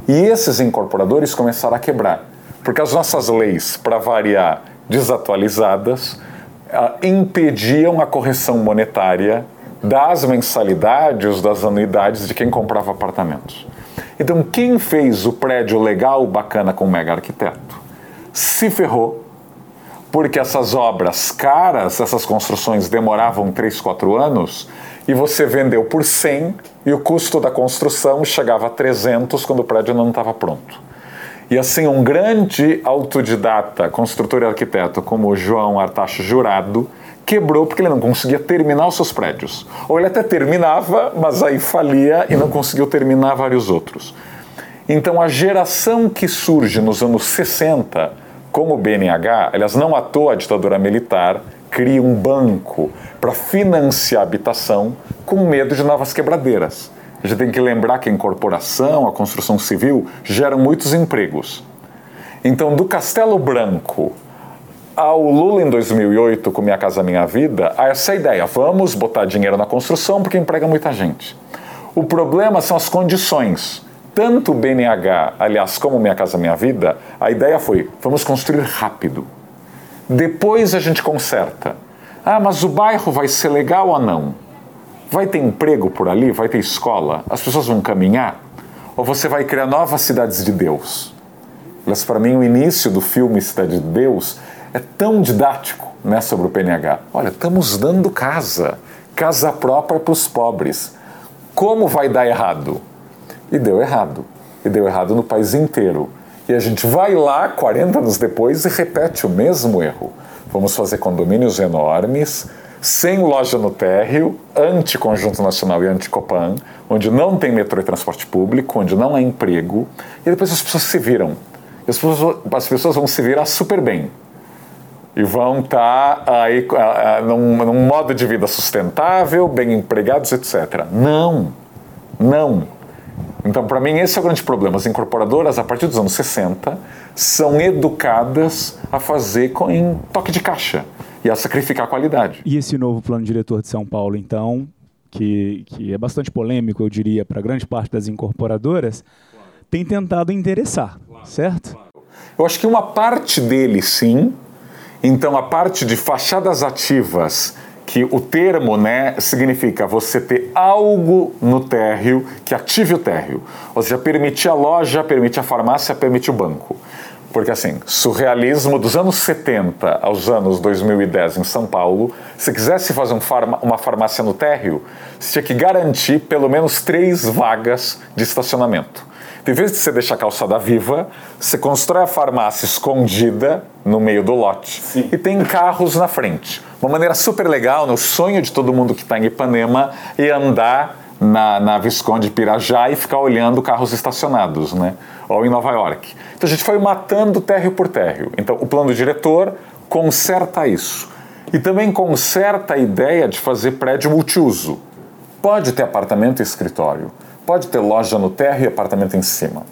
e esses incorporadores começaram a quebrar. Porque as nossas leis, para variar, desatualizadas, impediam a correção monetária das mensalidades, das anuidades de quem comprava apartamentos. Então, quem fez o prédio legal, bacana com o mega arquiteto, se ferrou porque essas obras caras, essas construções demoravam 3, 4 anos e você vendeu por 100 e o custo da construção chegava a 300 quando o prédio não estava pronto. E assim, um grande autodidata, construtor e arquiteto como o João Artacho Jurado, quebrou porque ele não conseguia terminar os seus prédios. Ou ele até terminava, mas aí falia e não conseguiu terminar vários outros. Então a geração que surge nos anos 60 com o BNH, aliás, não à toa a ditadura militar cria um banco para financiar a habitação com medo de novas quebradeiras. A gente tem que lembrar que a incorporação, a construção civil geram muitos empregos. Então, do Castelo Branco ao Lula em 2008 com Minha Casa Minha Vida, há essa ideia: vamos botar dinheiro na construção porque emprega muita gente. O problema são as condições tanto o BNH, aliás, como Minha Casa Minha Vida, a ideia foi: vamos construir rápido. Depois a gente conserta. Ah, mas o bairro vai ser legal ou não? Vai ter emprego por ali? Vai ter escola? As pessoas vão caminhar? ou você vai criar novas cidades de Deus? Mas para mim o início do filme Cidade de Deus é tão didático né, sobre o PNH. Olha, estamos dando casa, casa própria para os pobres. Como vai dar errado? E deu errado. E deu errado no país inteiro. E a gente vai lá 40 anos depois e repete o mesmo erro. Vamos fazer condomínios enormes, sem loja no térreo, anti-conjunto nacional e anti-Copan, onde não tem metrô e transporte público, onde não há emprego, e depois as pessoas se viram. As pessoas, as pessoas vão se virar super bem. E vão estar tá aí num, num modo de vida sustentável, bem empregados, etc. Não, não. Então, para mim, esse é o grande problema. As incorporadoras, a partir dos anos 60, são educadas a fazer com, em toque de caixa e a sacrificar a qualidade. E esse novo plano diretor de São Paulo, então, que, que é bastante polêmico, eu diria, para grande parte das incorporadoras, tem tentado interessar, certo? Eu acho que uma parte dele, sim. Então, a parte de fachadas ativas, que o termo né, significa você ter algo no térreo que ative o térreo. Ou seja, permitir a loja, permitir a farmácia, permitir o banco. Porque, assim, surrealismo dos anos 70 aos anos 2010 em São Paulo, se quisesse fazer um farma, uma farmácia no térreo, você tinha que garantir pelo menos três vagas de estacionamento. Em vez de você deixar a calçada viva, você constrói a farmácia escondida no meio do lote Sim. e tem carros na frente. Uma maneira super legal, no né? sonho de todo mundo que está em Ipanema, é andar na, na Visconde Pirajá e ficar olhando carros estacionados, né? Ou em Nova York. Então a gente foi matando térreo por térreo. Então o plano diretor conserta isso. E também conserta a ideia de fazer prédio multiuso. Pode ter apartamento e escritório, pode ter loja no térreo e apartamento em cima.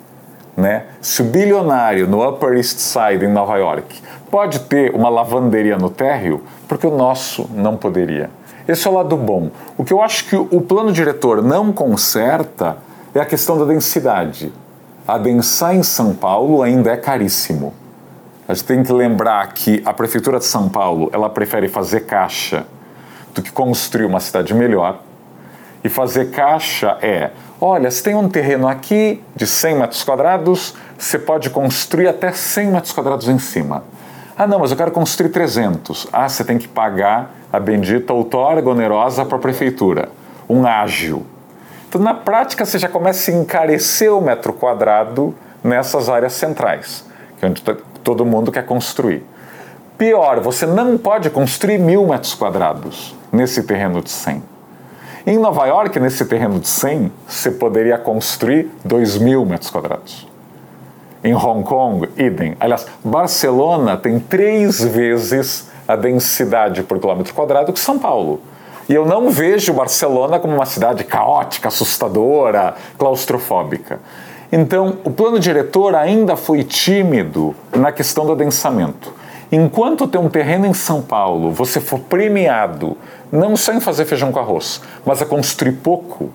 Né? Se o bilionário no Upper East Side, em Nova York, pode ter uma lavanderia no térreo, porque o nosso não poderia. Esse é o lado bom. O que eu acho que o plano diretor não conserta é a questão da densidade adensar em São Paulo ainda é caríssimo. A gente tem que lembrar que a Prefeitura de São Paulo ela prefere fazer caixa do que construir uma cidade melhor. E fazer caixa é: olha, se tem um terreno aqui de 100 metros quadrados, você pode construir até 100 metros quadrados em cima. Ah, não, mas eu quero construir 300. Ah, você tem que pagar a bendita outorga onerosa para a prefeitura, um ágil. Então, na prática, você já começa a encarecer o metro quadrado nessas áreas centrais, que é onde todo mundo quer construir. Pior, você não pode construir mil metros quadrados nesse terreno de 100. Em Nova York, nesse terreno de 100, você poderia construir 2 mil metros quadrados. Em Hong Kong, idem. Aliás, Barcelona tem três vezes a densidade por quilômetro quadrado que São Paulo. E eu não vejo Barcelona como uma cidade caótica, assustadora, claustrofóbica. Então, o plano diretor ainda foi tímido na questão do adensamento. Enquanto tem um terreno em São Paulo, você for premiado não só em fazer feijão com arroz, mas a construir pouco,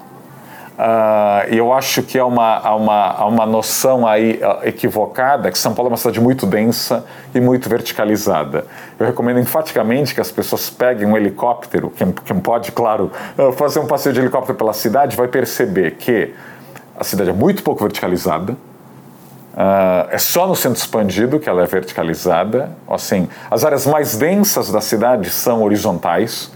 Uh, eu acho que é uma, uma, uma noção aí uh, equivocada que São Paulo é uma cidade muito densa e muito verticalizada. Eu recomendo enfaticamente que as pessoas peguem um helicóptero, quem, quem pode, claro, uh, fazer um passeio de helicóptero pela cidade, vai perceber que a cidade é muito pouco verticalizada, é só no centro expandido que ela é verticalizada. Assim, as áreas mais densas da cidade são horizontais,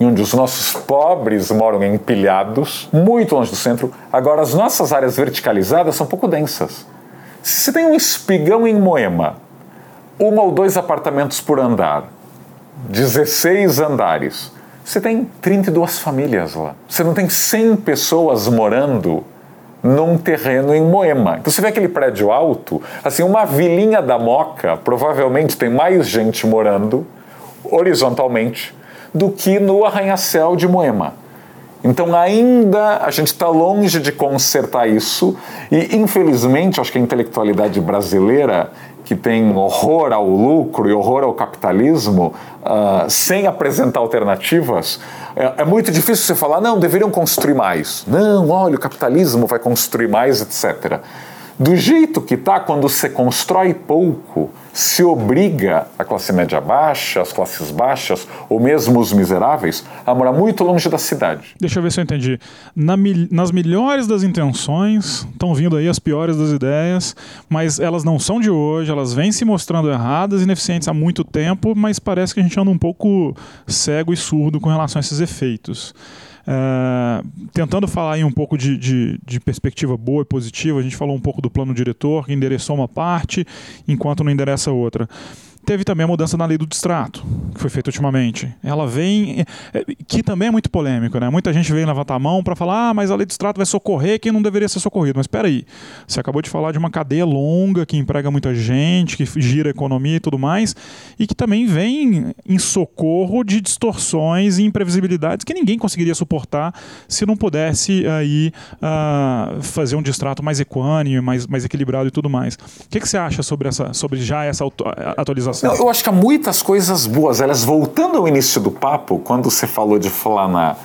onde os nossos pobres moram empilhados, muito longe do centro. Agora, as nossas áreas verticalizadas são pouco densas. Se você tem um espigão em Moema, um ou dois apartamentos por andar, 16 andares, você tem 32 famílias lá. Você não tem 100 pessoas morando num terreno em Moema. Então você vê aquele prédio alto, assim, uma vilinha da Moca provavelmente tem mais gente morando horizontalmente do que no arranha-céu de Moema. Então, ainda a gente está longe de consertar isso, e infelizmente, acho que a intelectualidade brasileira, que tem horror ao lucro e horror ao capitalismo, uh, sem apresentar alternativas, é, é, muito difícil você falar, não, deveriam construir mais. Não, olha, o capitalismo vai construir mais, etc. Do jeito que está, quando você constrói pouco, se obriga a classe média baixa, as classes baixas, ou mesmo os miseráveis, a morar muito longe da cidade. Deixa eu ver se eu entendi. Na, nas melhores das intenções, estão vindo aí as piores das ideias, mas elas não são de hoje, elas vêm se mostrando erradas ineficientes há muito tempo, mas parece que a gente anda um pouco cego e surdo com relação a esses efeitos. Uh, tentando falar aí um pouco de, de, de, perspectiva boa e positiva, a gente falou um pouco do plano diretor, que endereçou uma parte, enquanto não endereça outra. Teve também a mudança na lei do distrato, que foi feita ultimamente. Ela vem. É, que também é muito polêmico, né? Muita gente vem levantar a mão para falar, ah, mas a lei do distrato vai socorrer quem não deveria ser socorrido. Mas espera aí. Você acabou de falar de uma cadeia longa que emprega muita gente, que gira a economia e tudo mais, e que também vem em socorro de distorções e imprevisibilidades que ninguém conseguiria suportar se não pudesse aí uh, fazer um distrato mais equânime, mais, mais equilibrado e tudo mais. O que, que você acha sobre, essa, sobre já essa atualização? Não, eu acho que há muitas coisas boas. Elas, voltando ao início do papo, quando você falou de Flana,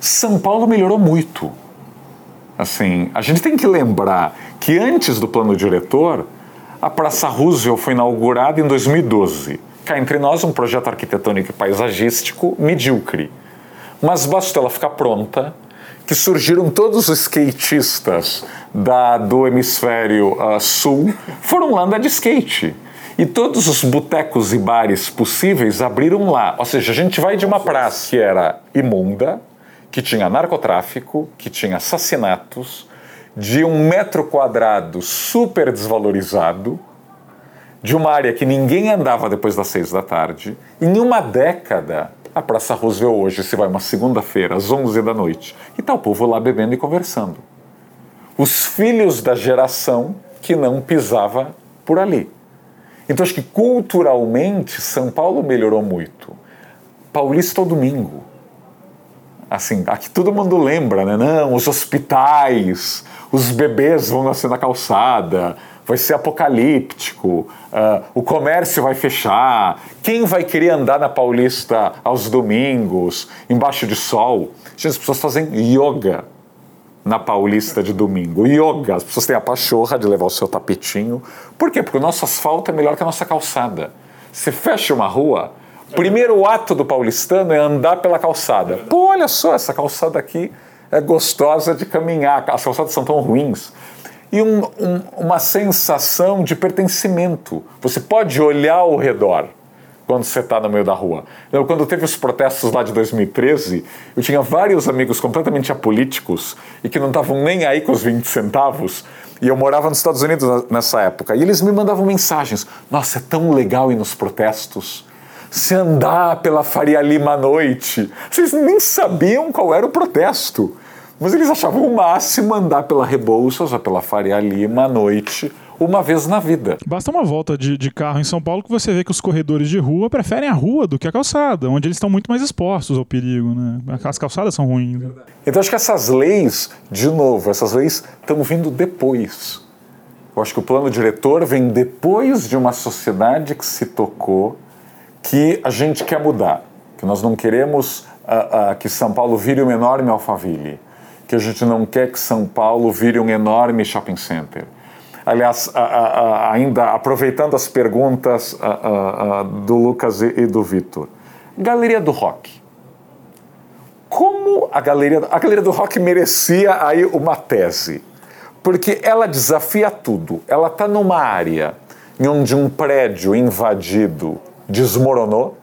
São Paulo melhorou muito. Assim, a gente tem que lembrar que antes do plano diretor, a Praça Roosevelt foi inaugurada em 2012. Cá entre nós, um projeto arquitetônico e paisagístico medíocre. Mas basta ela ficar pronta, que surgiram todos os skatistas da, do hemisfério uh, sul, foram lá andar de skate. E todos os botecos e bares possíveis abriram lá. Ou seja, a gente vai de uma praça que era imunda, que tinha narcotráfico, que tinha assassinatos, de um metro quadrado super desvalorizado, de uma área que ninguém andava depois das seis da tarde. Em uma década, a Praça Roosevelt hoje se vai uma segunda-feira, às onze da noite, e está o povo lá bebendo e conversando. Os filhos da geração que não pisava por ali. Então acho que culturalmente São Paulo melhorou muito. Paulista ao domingo. Assim, aqui todo mundo lembra, né? Não, os hospitais, os bebês vão nascer na calçada, vai ser apocalíptico, uh, o comércio vai fechar, quem vai querer andar na Paulista aos domingos, embaixo de sol? Gente, as pessoas fazem yoga na Paulista de domingo. Yoga, as pessoas têm a pachorra de levar o seu tapetinho. Por quê? Porque o nosso asfalto é melhor que a nossa calçada. Você fecha uma rua, primeiro ato do paulistano é andar pela calçada. Pô, olha só, essa calçada aqui é gostosa de caminhar, as calçadas são tão ruins. E um, um, uma sensação de pertencimento. Você pode olhar ao redor quando você está no meio da rua. Eu, quando teve os protestos lá de 2013, eu tinha vários amigos completamente apolíticos e que não estavam nem aí com os 20 centavos. E eu morava nos Estados Unidos nessa época. E eles me mandavam mensagens: Nossa, é tão legal ir nos protestos. Se andar pela Faria Lima à noite. Vocês nem sabiam qual era o protesto. Mas eles achavam o máximo andar pela Rebouças ou pela Faria Lima à noite uma vez na vida. Basta uma volta de, de carro em São Paulo que você vê que os corredores de rua preferem a rua do que a calçada, onde eles estão muito mais expostos ao perigo, né? As calçadas são ruins. Então acho que essas leis, de novo, essas leis estão vindo depois. Eu acho que o plano diretor vem depois de uma sociedade que se tocou que a gente quer mudar, que nós não queremos uh, uh, que São Paulo vire uma enorme alfaville, que a gente não quer que São Paulo vire um enorme shopping center, Aliás, a, a, ainda aproveitando as perguntas a, do Lucas e, e do Vitor. Galeria do Rock. Como a Galeria, a Galeria do Rock merecia aí uma tese? Porque ela desafia tudo. Ela está numa área onde um prédio invadido desmoronou.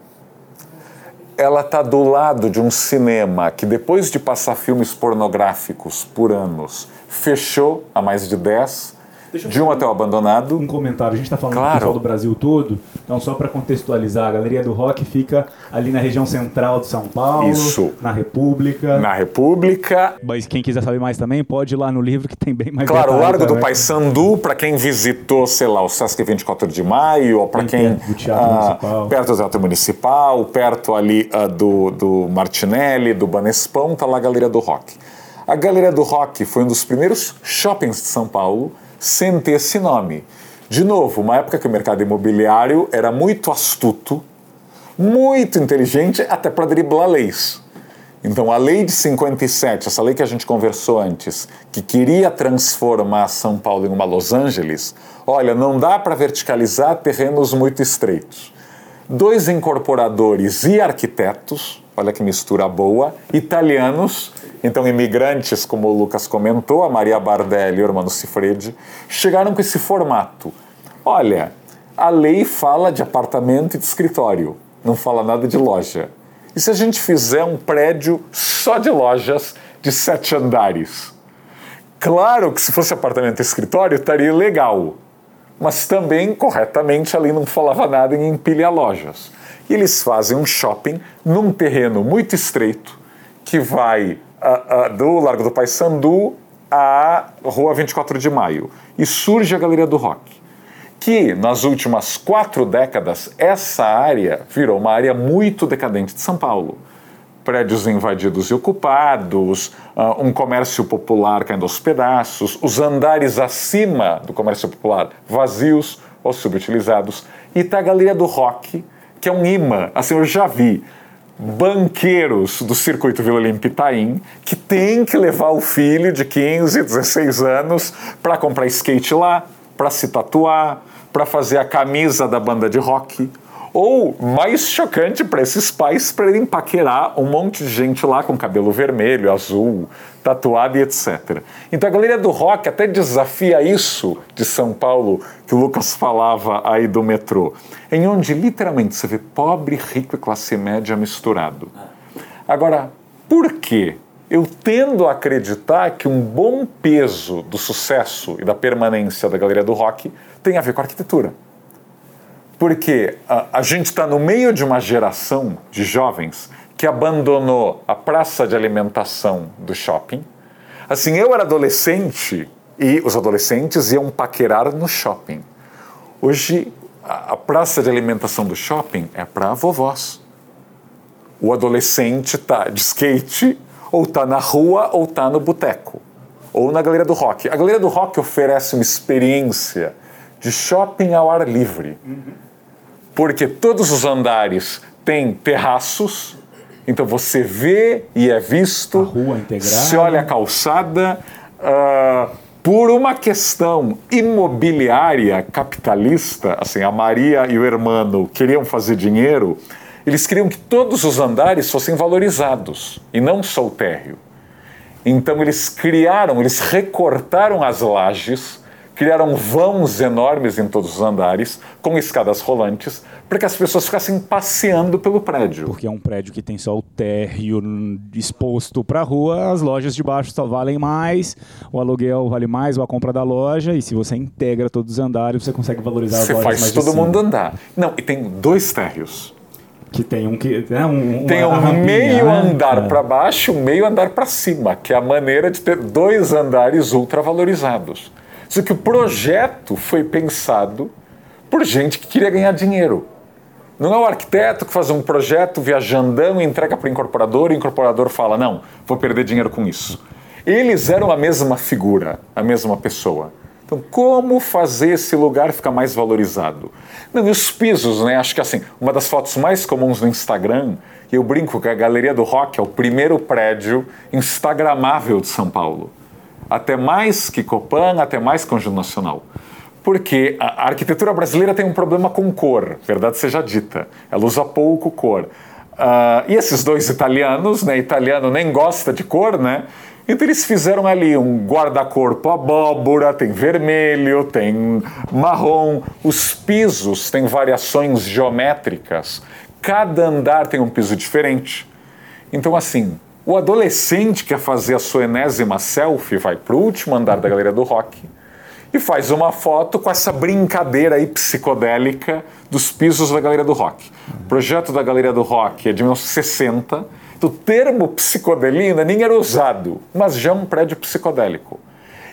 Ela está do lado de um cinema que, depois de passar filmes pornográficos por anos, fechou há mais de 10 de um hotel abandonado. Um comentário. A gente está falando claro. do pessoal do Brasil todo. Então, só para contextualizar, a Galeria do Rock fica ali na região central de São Paulo. Isso. Na República. Na República. Mas quem quiser saber mais também, pode ir lá no livro que tem bem mais Claro, o Largo do Paissandu, para quem visitou, sei lá, o Sesc 24 de Maio, ou para quem. Perto do Teatro ah, Municipal. Perto do Teatro Municipal, perto ali ah, do, do Martinelli, do Banespão, tá lá a Galeria do Rock. A Galeria do Rock foi um dos primeiros shoppings de São Paulo sem ter esse nome. De novo, uma época que o mercado imobiliário era muito astuto, muito inteligente, até para driblar leis. Então, a lei de 57, essa lei que a gente conversou antes, que queria transformar São Paulo em uma Los Angeles, olha, não dá para verticalizar terrenos muito estreitos. Dois incorporadores e arquitetos, olha que mistura boa, italianos, então imigrantes, como o Lucas comentou, a Maria Bardelli e o Hermano Cifredi, chegaram com esse formato. Olha, a lei fala de apartamento e de escritório, não fala nada de loja. E se a gente fizer um prédio só de lojas de sete andares? Claro que se fosse apartamento e escritório estaria legal, mas também corretamente ali não falava nada em empilhar lojas. E eles fazem um shopping num terreno muito estreito que vai uh, do Largo do Paissandu à Rua 24 de Maio e surge a Galeria do Rock que nas últimas quatro décadas essa área virou uma área muito decadente de São Paulo. Prédios invadidos e ocupados, uh, um comércio popular caindo aos pedaços, os andares acima do comércio popular vazios ou subutilizados. E está a Galeria do Rock, que é um imã. Assim, eu já vi banqueiros do circuito Vila Olímpia Itaim que tem que levar o filho de 15, 16 anos para comprar skate lá, para se tatuar, para fazer a camisa da banda de rock. Ou, mais chocante para esses pais, para irem paquerar um monte de gente lá com cabelo vermelho, azul, tatuado e etc. Então a galeria do rock até desafia isso de São Paulo, que o Lucas falava aí do metrô, em onde literalmente você vê pobre, rico e classe média misturado. Agora, por quê? Eu tendo a acreditar que um bom peso do sucesso e da permanência da galeria do rock tem a ver com arquitetura. Porque a, a gente está no meio de uma geração de jovens que abandonou a praça de alimentação do shopping. Assim, eu era adolescente e os adolescentes iam paquerar no shopping. Hoje, a, a praça de alimentação do shopping é para vovós. O adolescente está de skate, ou está na rua, ou está no boteco, ou na galeria do rock. A galeria do rock oferece uma experiência de shopping ao ar livre. Porque todos os andares têm terraços, então você vê e é visto. A rua integrada. Se olha a calçada. Uh, por uma questão imobiliária capitalista, assim, a Maria e o Hermano queriam fazer dinheiro, eles queriam que todos os andares fossem valorizados e não só o térreo. Então eles criaram, eles recortaram as lajes criaram vãos enormes em todos os andares, com escadas rolantes, para que as pessoas ficassem passeando pelo prédio. Porque é um prédio que tem só o térreo exposto para a rua, as lojas de baixo só valem mais, o aluguel vale mais, ou a compra da loja, e se você integra todos os andares, você consegue valorizar você as lojas Você faz todo mundo andar. Não, e tem dois térreos. Que tem um que né, um, tem um meio né? andar é. para baixo, um meio andar para cima, que é a maneira de ter dois andares ultravalorizados. Só que o projeto foi pensado por gente que queria ganhar dinheiro. Não é o arquiteto que faz um projeto viajandão e entrega para o incorporador e o incorporador fala: não, vou perder dinheiro com isso. Eles eram a mesma figura, a mesma pessoa. Então, como fazer esse lugar ficar mais valorizado? Não, e os pisos, né? Acho que assim, uma das fotos mais comuns no Instagram, eu brinco que a Galeria do Rock é o primeiro prédio instagramável de São Paulo até mais que Copan, até mais que Conjunto Nacional. Porque a arquitetura brasileira tem um problema com cor, verdade seja dita. Ela usa pouco cor. Uh, e esses dois italianos, né? Italiano nem gosta de cor, né? Então eles fizeram ali um guarda-corpo abóbora, tem vermelho, tem marrom, os pisos têm variações geométricas, cada andar tem um piso diferente. Então, assim, o adolescente quer fazer a sua enésima selfie, vai para o último andar da galeria do rock e faz uma foto com essa brincadeira aí psicodélica dos pisos da galeria do rock. O projeto da galeria do rock é de 1960. O termo psicodelina nem era usado, mas já é um prédio psicodélico.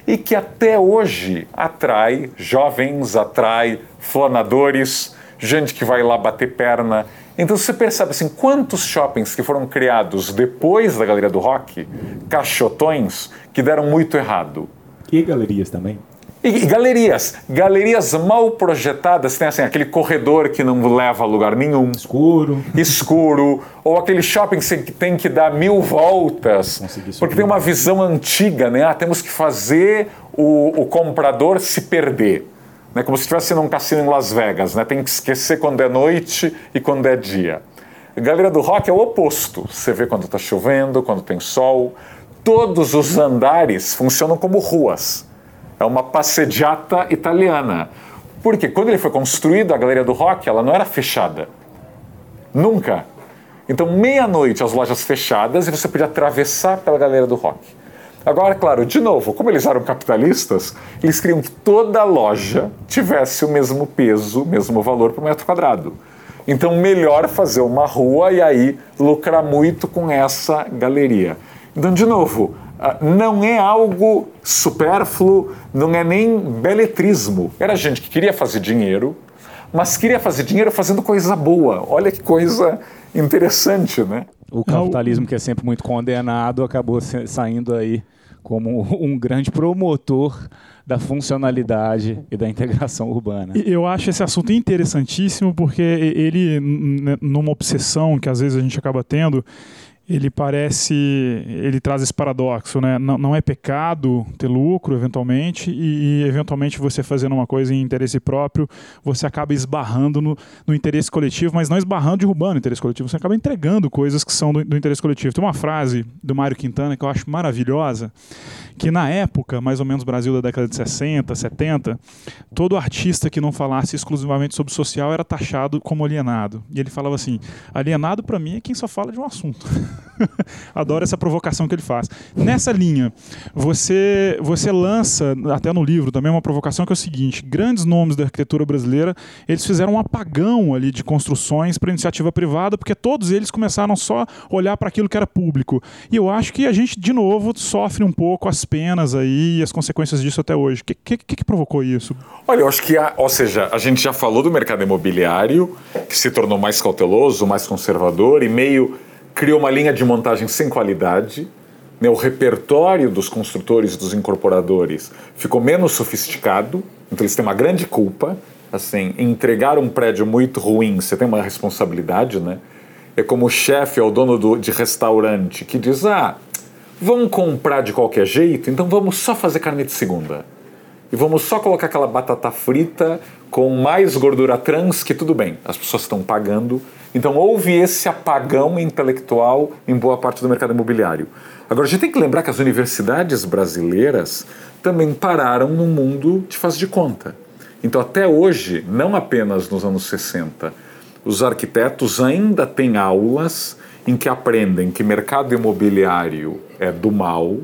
E que até hoje atrai jovens, atrai flanadores, gente que vai lá bater perna então você percebe assim, quantos shoppings que foram criados depois da Galeria do Rock, caixotões, que deram muito errado. E galerias também? E, e, galerias, galerias mal projetadas, tem assim, aquele corredor que não leva a lugar nenhum. Escuro. Escuro. ou aquele shopping que tem que dar mil voltas. Porque tem uma visão antiga, né? Ah, temos que fazer o, o comprador se perder. Né? Como se estivesse num cassino em Las Vegas, né? Tem que esquecer quando é noite e quando é dia. A galeria do rock é o oposto. Você vê quando está chovendo, quando tem sol. Todos os andares funcionam como ruas é uma passeggiata italiana. Porque quando ele foi construído, a Galeria do Rock, ela não era fechada. Nunca. Então, meia-noite, as lojas fechadas e você podia atravessar pela Galeria do Rock. Agora, claro, de novo, como eles eram capitalistas, eles queriam que toda loja tivesse o mesmo peso, o mesmo valor por metro quadrado. Então, melhor fazer uma rua e aí lucrar muito com essa galeria. Então, de novo, ah, não é algo supérfluo, não é nem beletrismo. Era gente que queria fazer dinheiro, mas queria fazer dinheiro fazendo coisa boa. Olha que coisa interessante, né? O capitalismo, que é sempre muito condenado, acabou saindo aí como um grande promotor da funcionalidade e da integração urbana. Eu acho esse assunto interessantíssimo porque ele, numa obsessão que às vezes a gente acaba tendo, ele parece, ele traz esse paradoxo, né? Não, não é pecado ter lucro, eventualmente, e, e, eventualmente você fazendo uma coisa em interesse próprio, você acaba esbarrando no, no, interesse coletivo, mas não esbarrando, derrubando o interesse coletivo, você acaba entregando coisas que são do, do interesse coletivo. Tem uma frase do Mário Quintana que eu acho maravilhosa, que na época, mais ou menos Brasil da década de 60, 70, todo artista que não falasse exclusivamente sobre social era taxado como alienado. E ele falava assim: alienado para mim é quem só fala de um assunto. Adoro essa provocação que ele faz. Nessa linha, você, você lança, até no livro também, uma provocação que é o seguinte: grandes nomes da arquitetura brasileira eles fizeram um apagão ali de construções para iniciativa privada, porque todos eles começaram só a olhar para aquilo que era público. E eu acho que a gente, de novo, sofre um pouco as penas aí e as consequências disso até hoje. O que, que, que, provocou isso? Olha, eu acho que, a, ou seja, a gente já falou do mercado imobiliário, que se tornou mais cauteloso, mais conservador e meio criou uma linha de montagem sem qualidade. Né? O repertório dos construtores e dos incorporadores ficou menos sofisticado, então eles têm uma grande culpa. Assim, entregar um prédio muito ruim, você tem uma responsabilidade, né? É como o chefe ou dono do, de restaurante que diz: ah, vamos comprar de qualquer jeito, então vamos só fazer carne de segunda. E vamos só colocar aquela batata frita com mais gordura trans, que tudo bem, as pessoas estão pagando. Então houve esse apagão intelectual em boa parte do mercado imobiliário. Agora a gente tem que lembrar que as universidades brasileiras também pararam no mundo de faz de conta. Então até hoje, não apenas nos anos 60, os arquitetos ainda têm aulas em que aprendem que mercado imobiliário é do mal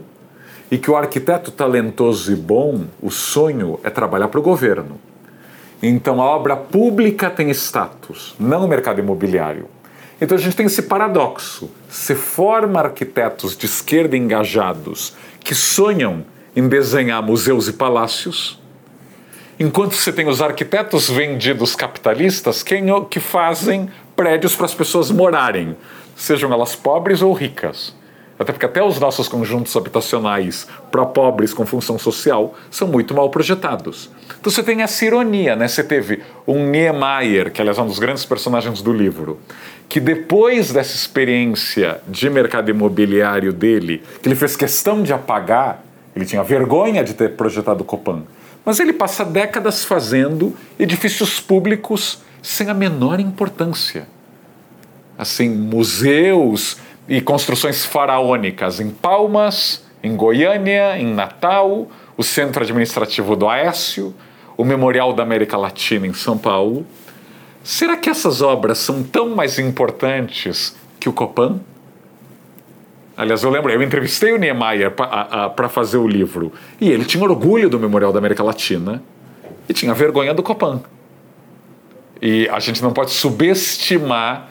e que o arquiteto talentoso e bom, o sonho é trabalhar para o governo. Então a obra pública tem status, não o mercado imobiliário. Então a gente tem esse paradoxo. Se forma arquitetos de esquerda engajados que sonham em desenhar museus e palácios, enquanto você tem os arquitetos vendidos capitalistas que fazem prédios para as pessoas morarem, sejam elas pobres ou ricas. Até porque até os nossos conjuntos habitacionais para pobres com função social são muito mal projetados. Então você tem essa ironia, né? Você teve um Niemeyer, que aliás é um dos grandes personagens do livro, que depois dessa experiência de mercado imobiliário dele, que ele fez questão de apagar, ele tinha vergonha de ter projetado Copan, mas ele passa décadas fazendo edifícios públicos sem a menor importância. Assim, museus e construções faraônicas em Palmas, em Goiânia, em Natal, o Centro Administrativo do Aécio, o Memorial da América Latina em São Paulo. Será que essas obras são tão mais importantes que o Copan? Aliás, eu lembro, eu entrevistei o Niemeyer para fazer o livro e ele tinha orgulho do Memorial da América Latina e tinha vergonha do Copan. E a gente não pode subestimar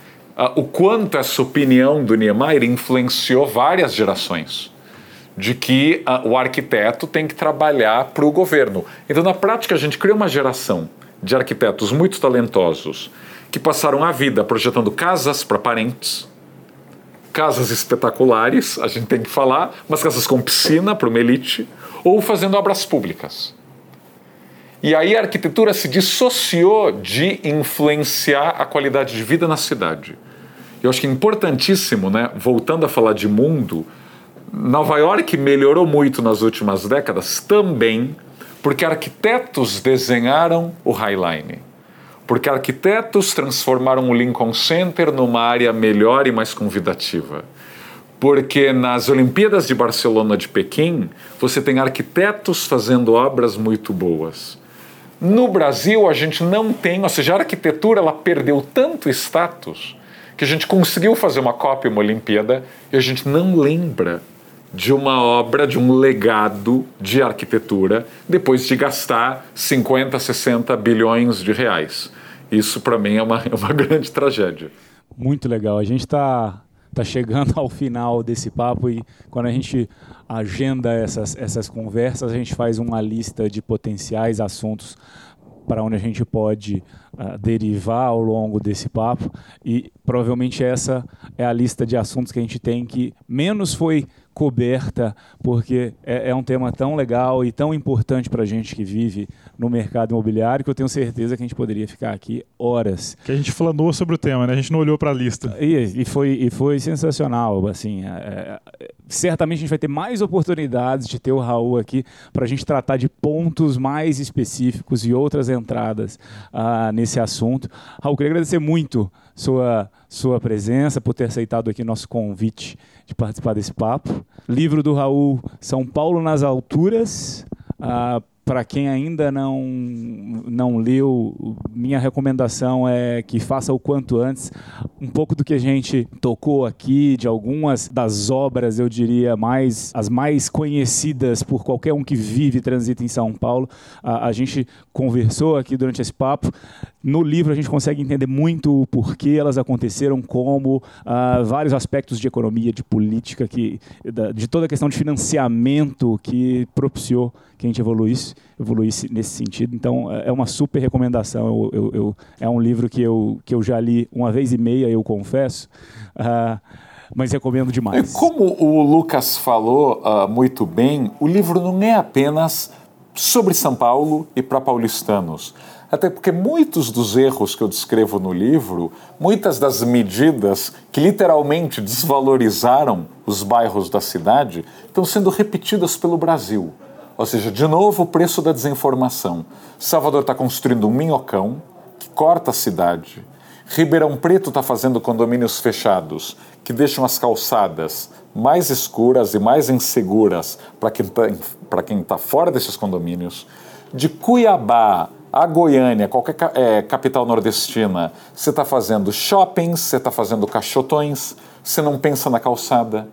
o quanto essa opinião do Niemeyer influenciou várias gerações de que uh, o arquiteto tem que trabalhar para o governo. Então, na prática, a gente cria uma geração de arquitetos muito talentosos que passaram a vida projetando casas para parentes, casas espetaculares, a gente tem que falar, mas casas com piscina para uma elite, ou fazendo obras públicas. E aí a arquitetura se dissociou de influenciar a qualidade de vida na cidade. Eu acho que é importantíssimo, né? voltando a falar de mundo, Nova York melhorou muito nas últimas décadas também porque arquitetos desenharam o Highline. Porque arquitetos transformaram o Lincoln Center numa área melhor e mais convidativa. Porque nas Olimpíadas de Barcelona de Pequim, você tem arquitetos fazendo obras muito boas. No Brasil, a gente não tem, ou seja, a arquitetura ela perdeu tanto status que a gente conseguiu fazer uma cópia, uma Olimpíada, e a gente não lembra de uma obra, de um legado de arquitetura, depois de gastar 50, 60 bilhões de reais. Isso, para mim, é uma, é uma grande tragédia. Muito legal. A gente está tá chegando ao final desse papo e quando a gente agenda essas, essas conversas, a gente faz uma lista de potenciais assuntos para onde a gente pode uh, derivar ao longo desse papo. E provavelmente essa é a lista de assuntos que a gente tem que menos foi coberta, porque é, é um tema tão legal e tão importante para a gente que vive no mercado imobiliário que eu tenho certeza que a gente poderia ficar aqui horas. Que a gente flanou sobre o tema, né? A gente não olhou para a lista. E, e, foi, e foi sensacional. Assim, é, é, certamente a gente vai ter mais oportunidades de ter o Raul aqui para a gente tratar de pontos mais específicos e outras entradas uh, nesse assunto. Raul, queria agradecer muito sua, sua presença, por ter aceitado aqui nosso convite de participar desse papo. Livro do Raul, São Paulo nas Alturas. Uh, para quem ainda não, não leu, minha recomendação é que faça o quanto antes. Um pouco do que a gente tocou aqui, de algumas das obras, eu diria, mais as mais conhecidas por qualquer um que vive e transita em São Paulo. A, a gente conversou aqui durante esse papo. No livro a gente consegue entender muito o porquê elas aconteceram, como uh, vários aspectos de economia, de política, que, de toda a questão de financiamento que propiciou que a gente evoluísse, evoluísse nesse sentido. Então, é, é uma super recomendação. Eu, eu, eu, é um livro que eu, que eu já li uma vez e meia, eu confesso, uh, mas recomendo demais. Como o Lucas falou uh, muito bem, o livro não é apenas sobre São Paulo e para paulistanos. Até porque muitos dos erros que eu descrevo no livro, muitas das medidas que literalmente desvalorizaram os bairros da cidade, estão sendo repetidas pelo Brasil. Ou seja, de novo, o preço da desinformação. Salvador está construindo um minhocão que corta a cidade. Ribeirão Preto está fazendo condomínios fechados que deixam as calçadas mais escuras e mais inseguras para quem está tá fora desses condomínios. De Cuiabá a Goiânia, qualquer é, capital nordestina, você está fazendo shoppings, você está fazendo caixotões, você não pensa na calçada,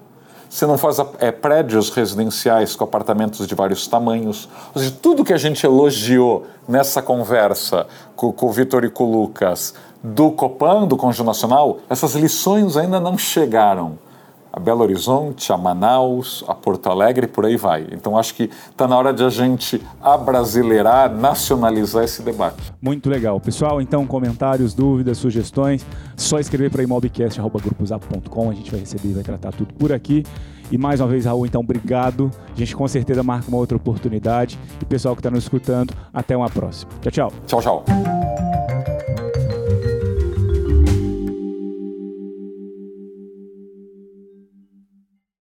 você não faz é, prédios residenciais com apartamentos de vários tamanhos. Ou seja, tudo que a gente elogiou nessa conversa com, com o Vitor e com o Lucas do Copan, do Conjunto Nacional, essas lições ainda não chegaram a Belo Horizonte, a Manaus, a Porto Alegre por aí vai. Então acho que está na hora de a gente abrasileirar, nacionalizar esse debate. Muito legal. Pessoal, então comentários, dúvidas, sugestões, só escrever para imobcast.grupozap.com, a gente vai receber e vai tratar tudo por aqui. E mais uma vez, Raul, então, obrigado. A gente com certeza marca uma outra oportunidade. E pessoal que está nos escutando, até uma próxima. Tchau, tchau. Tchau, tchau.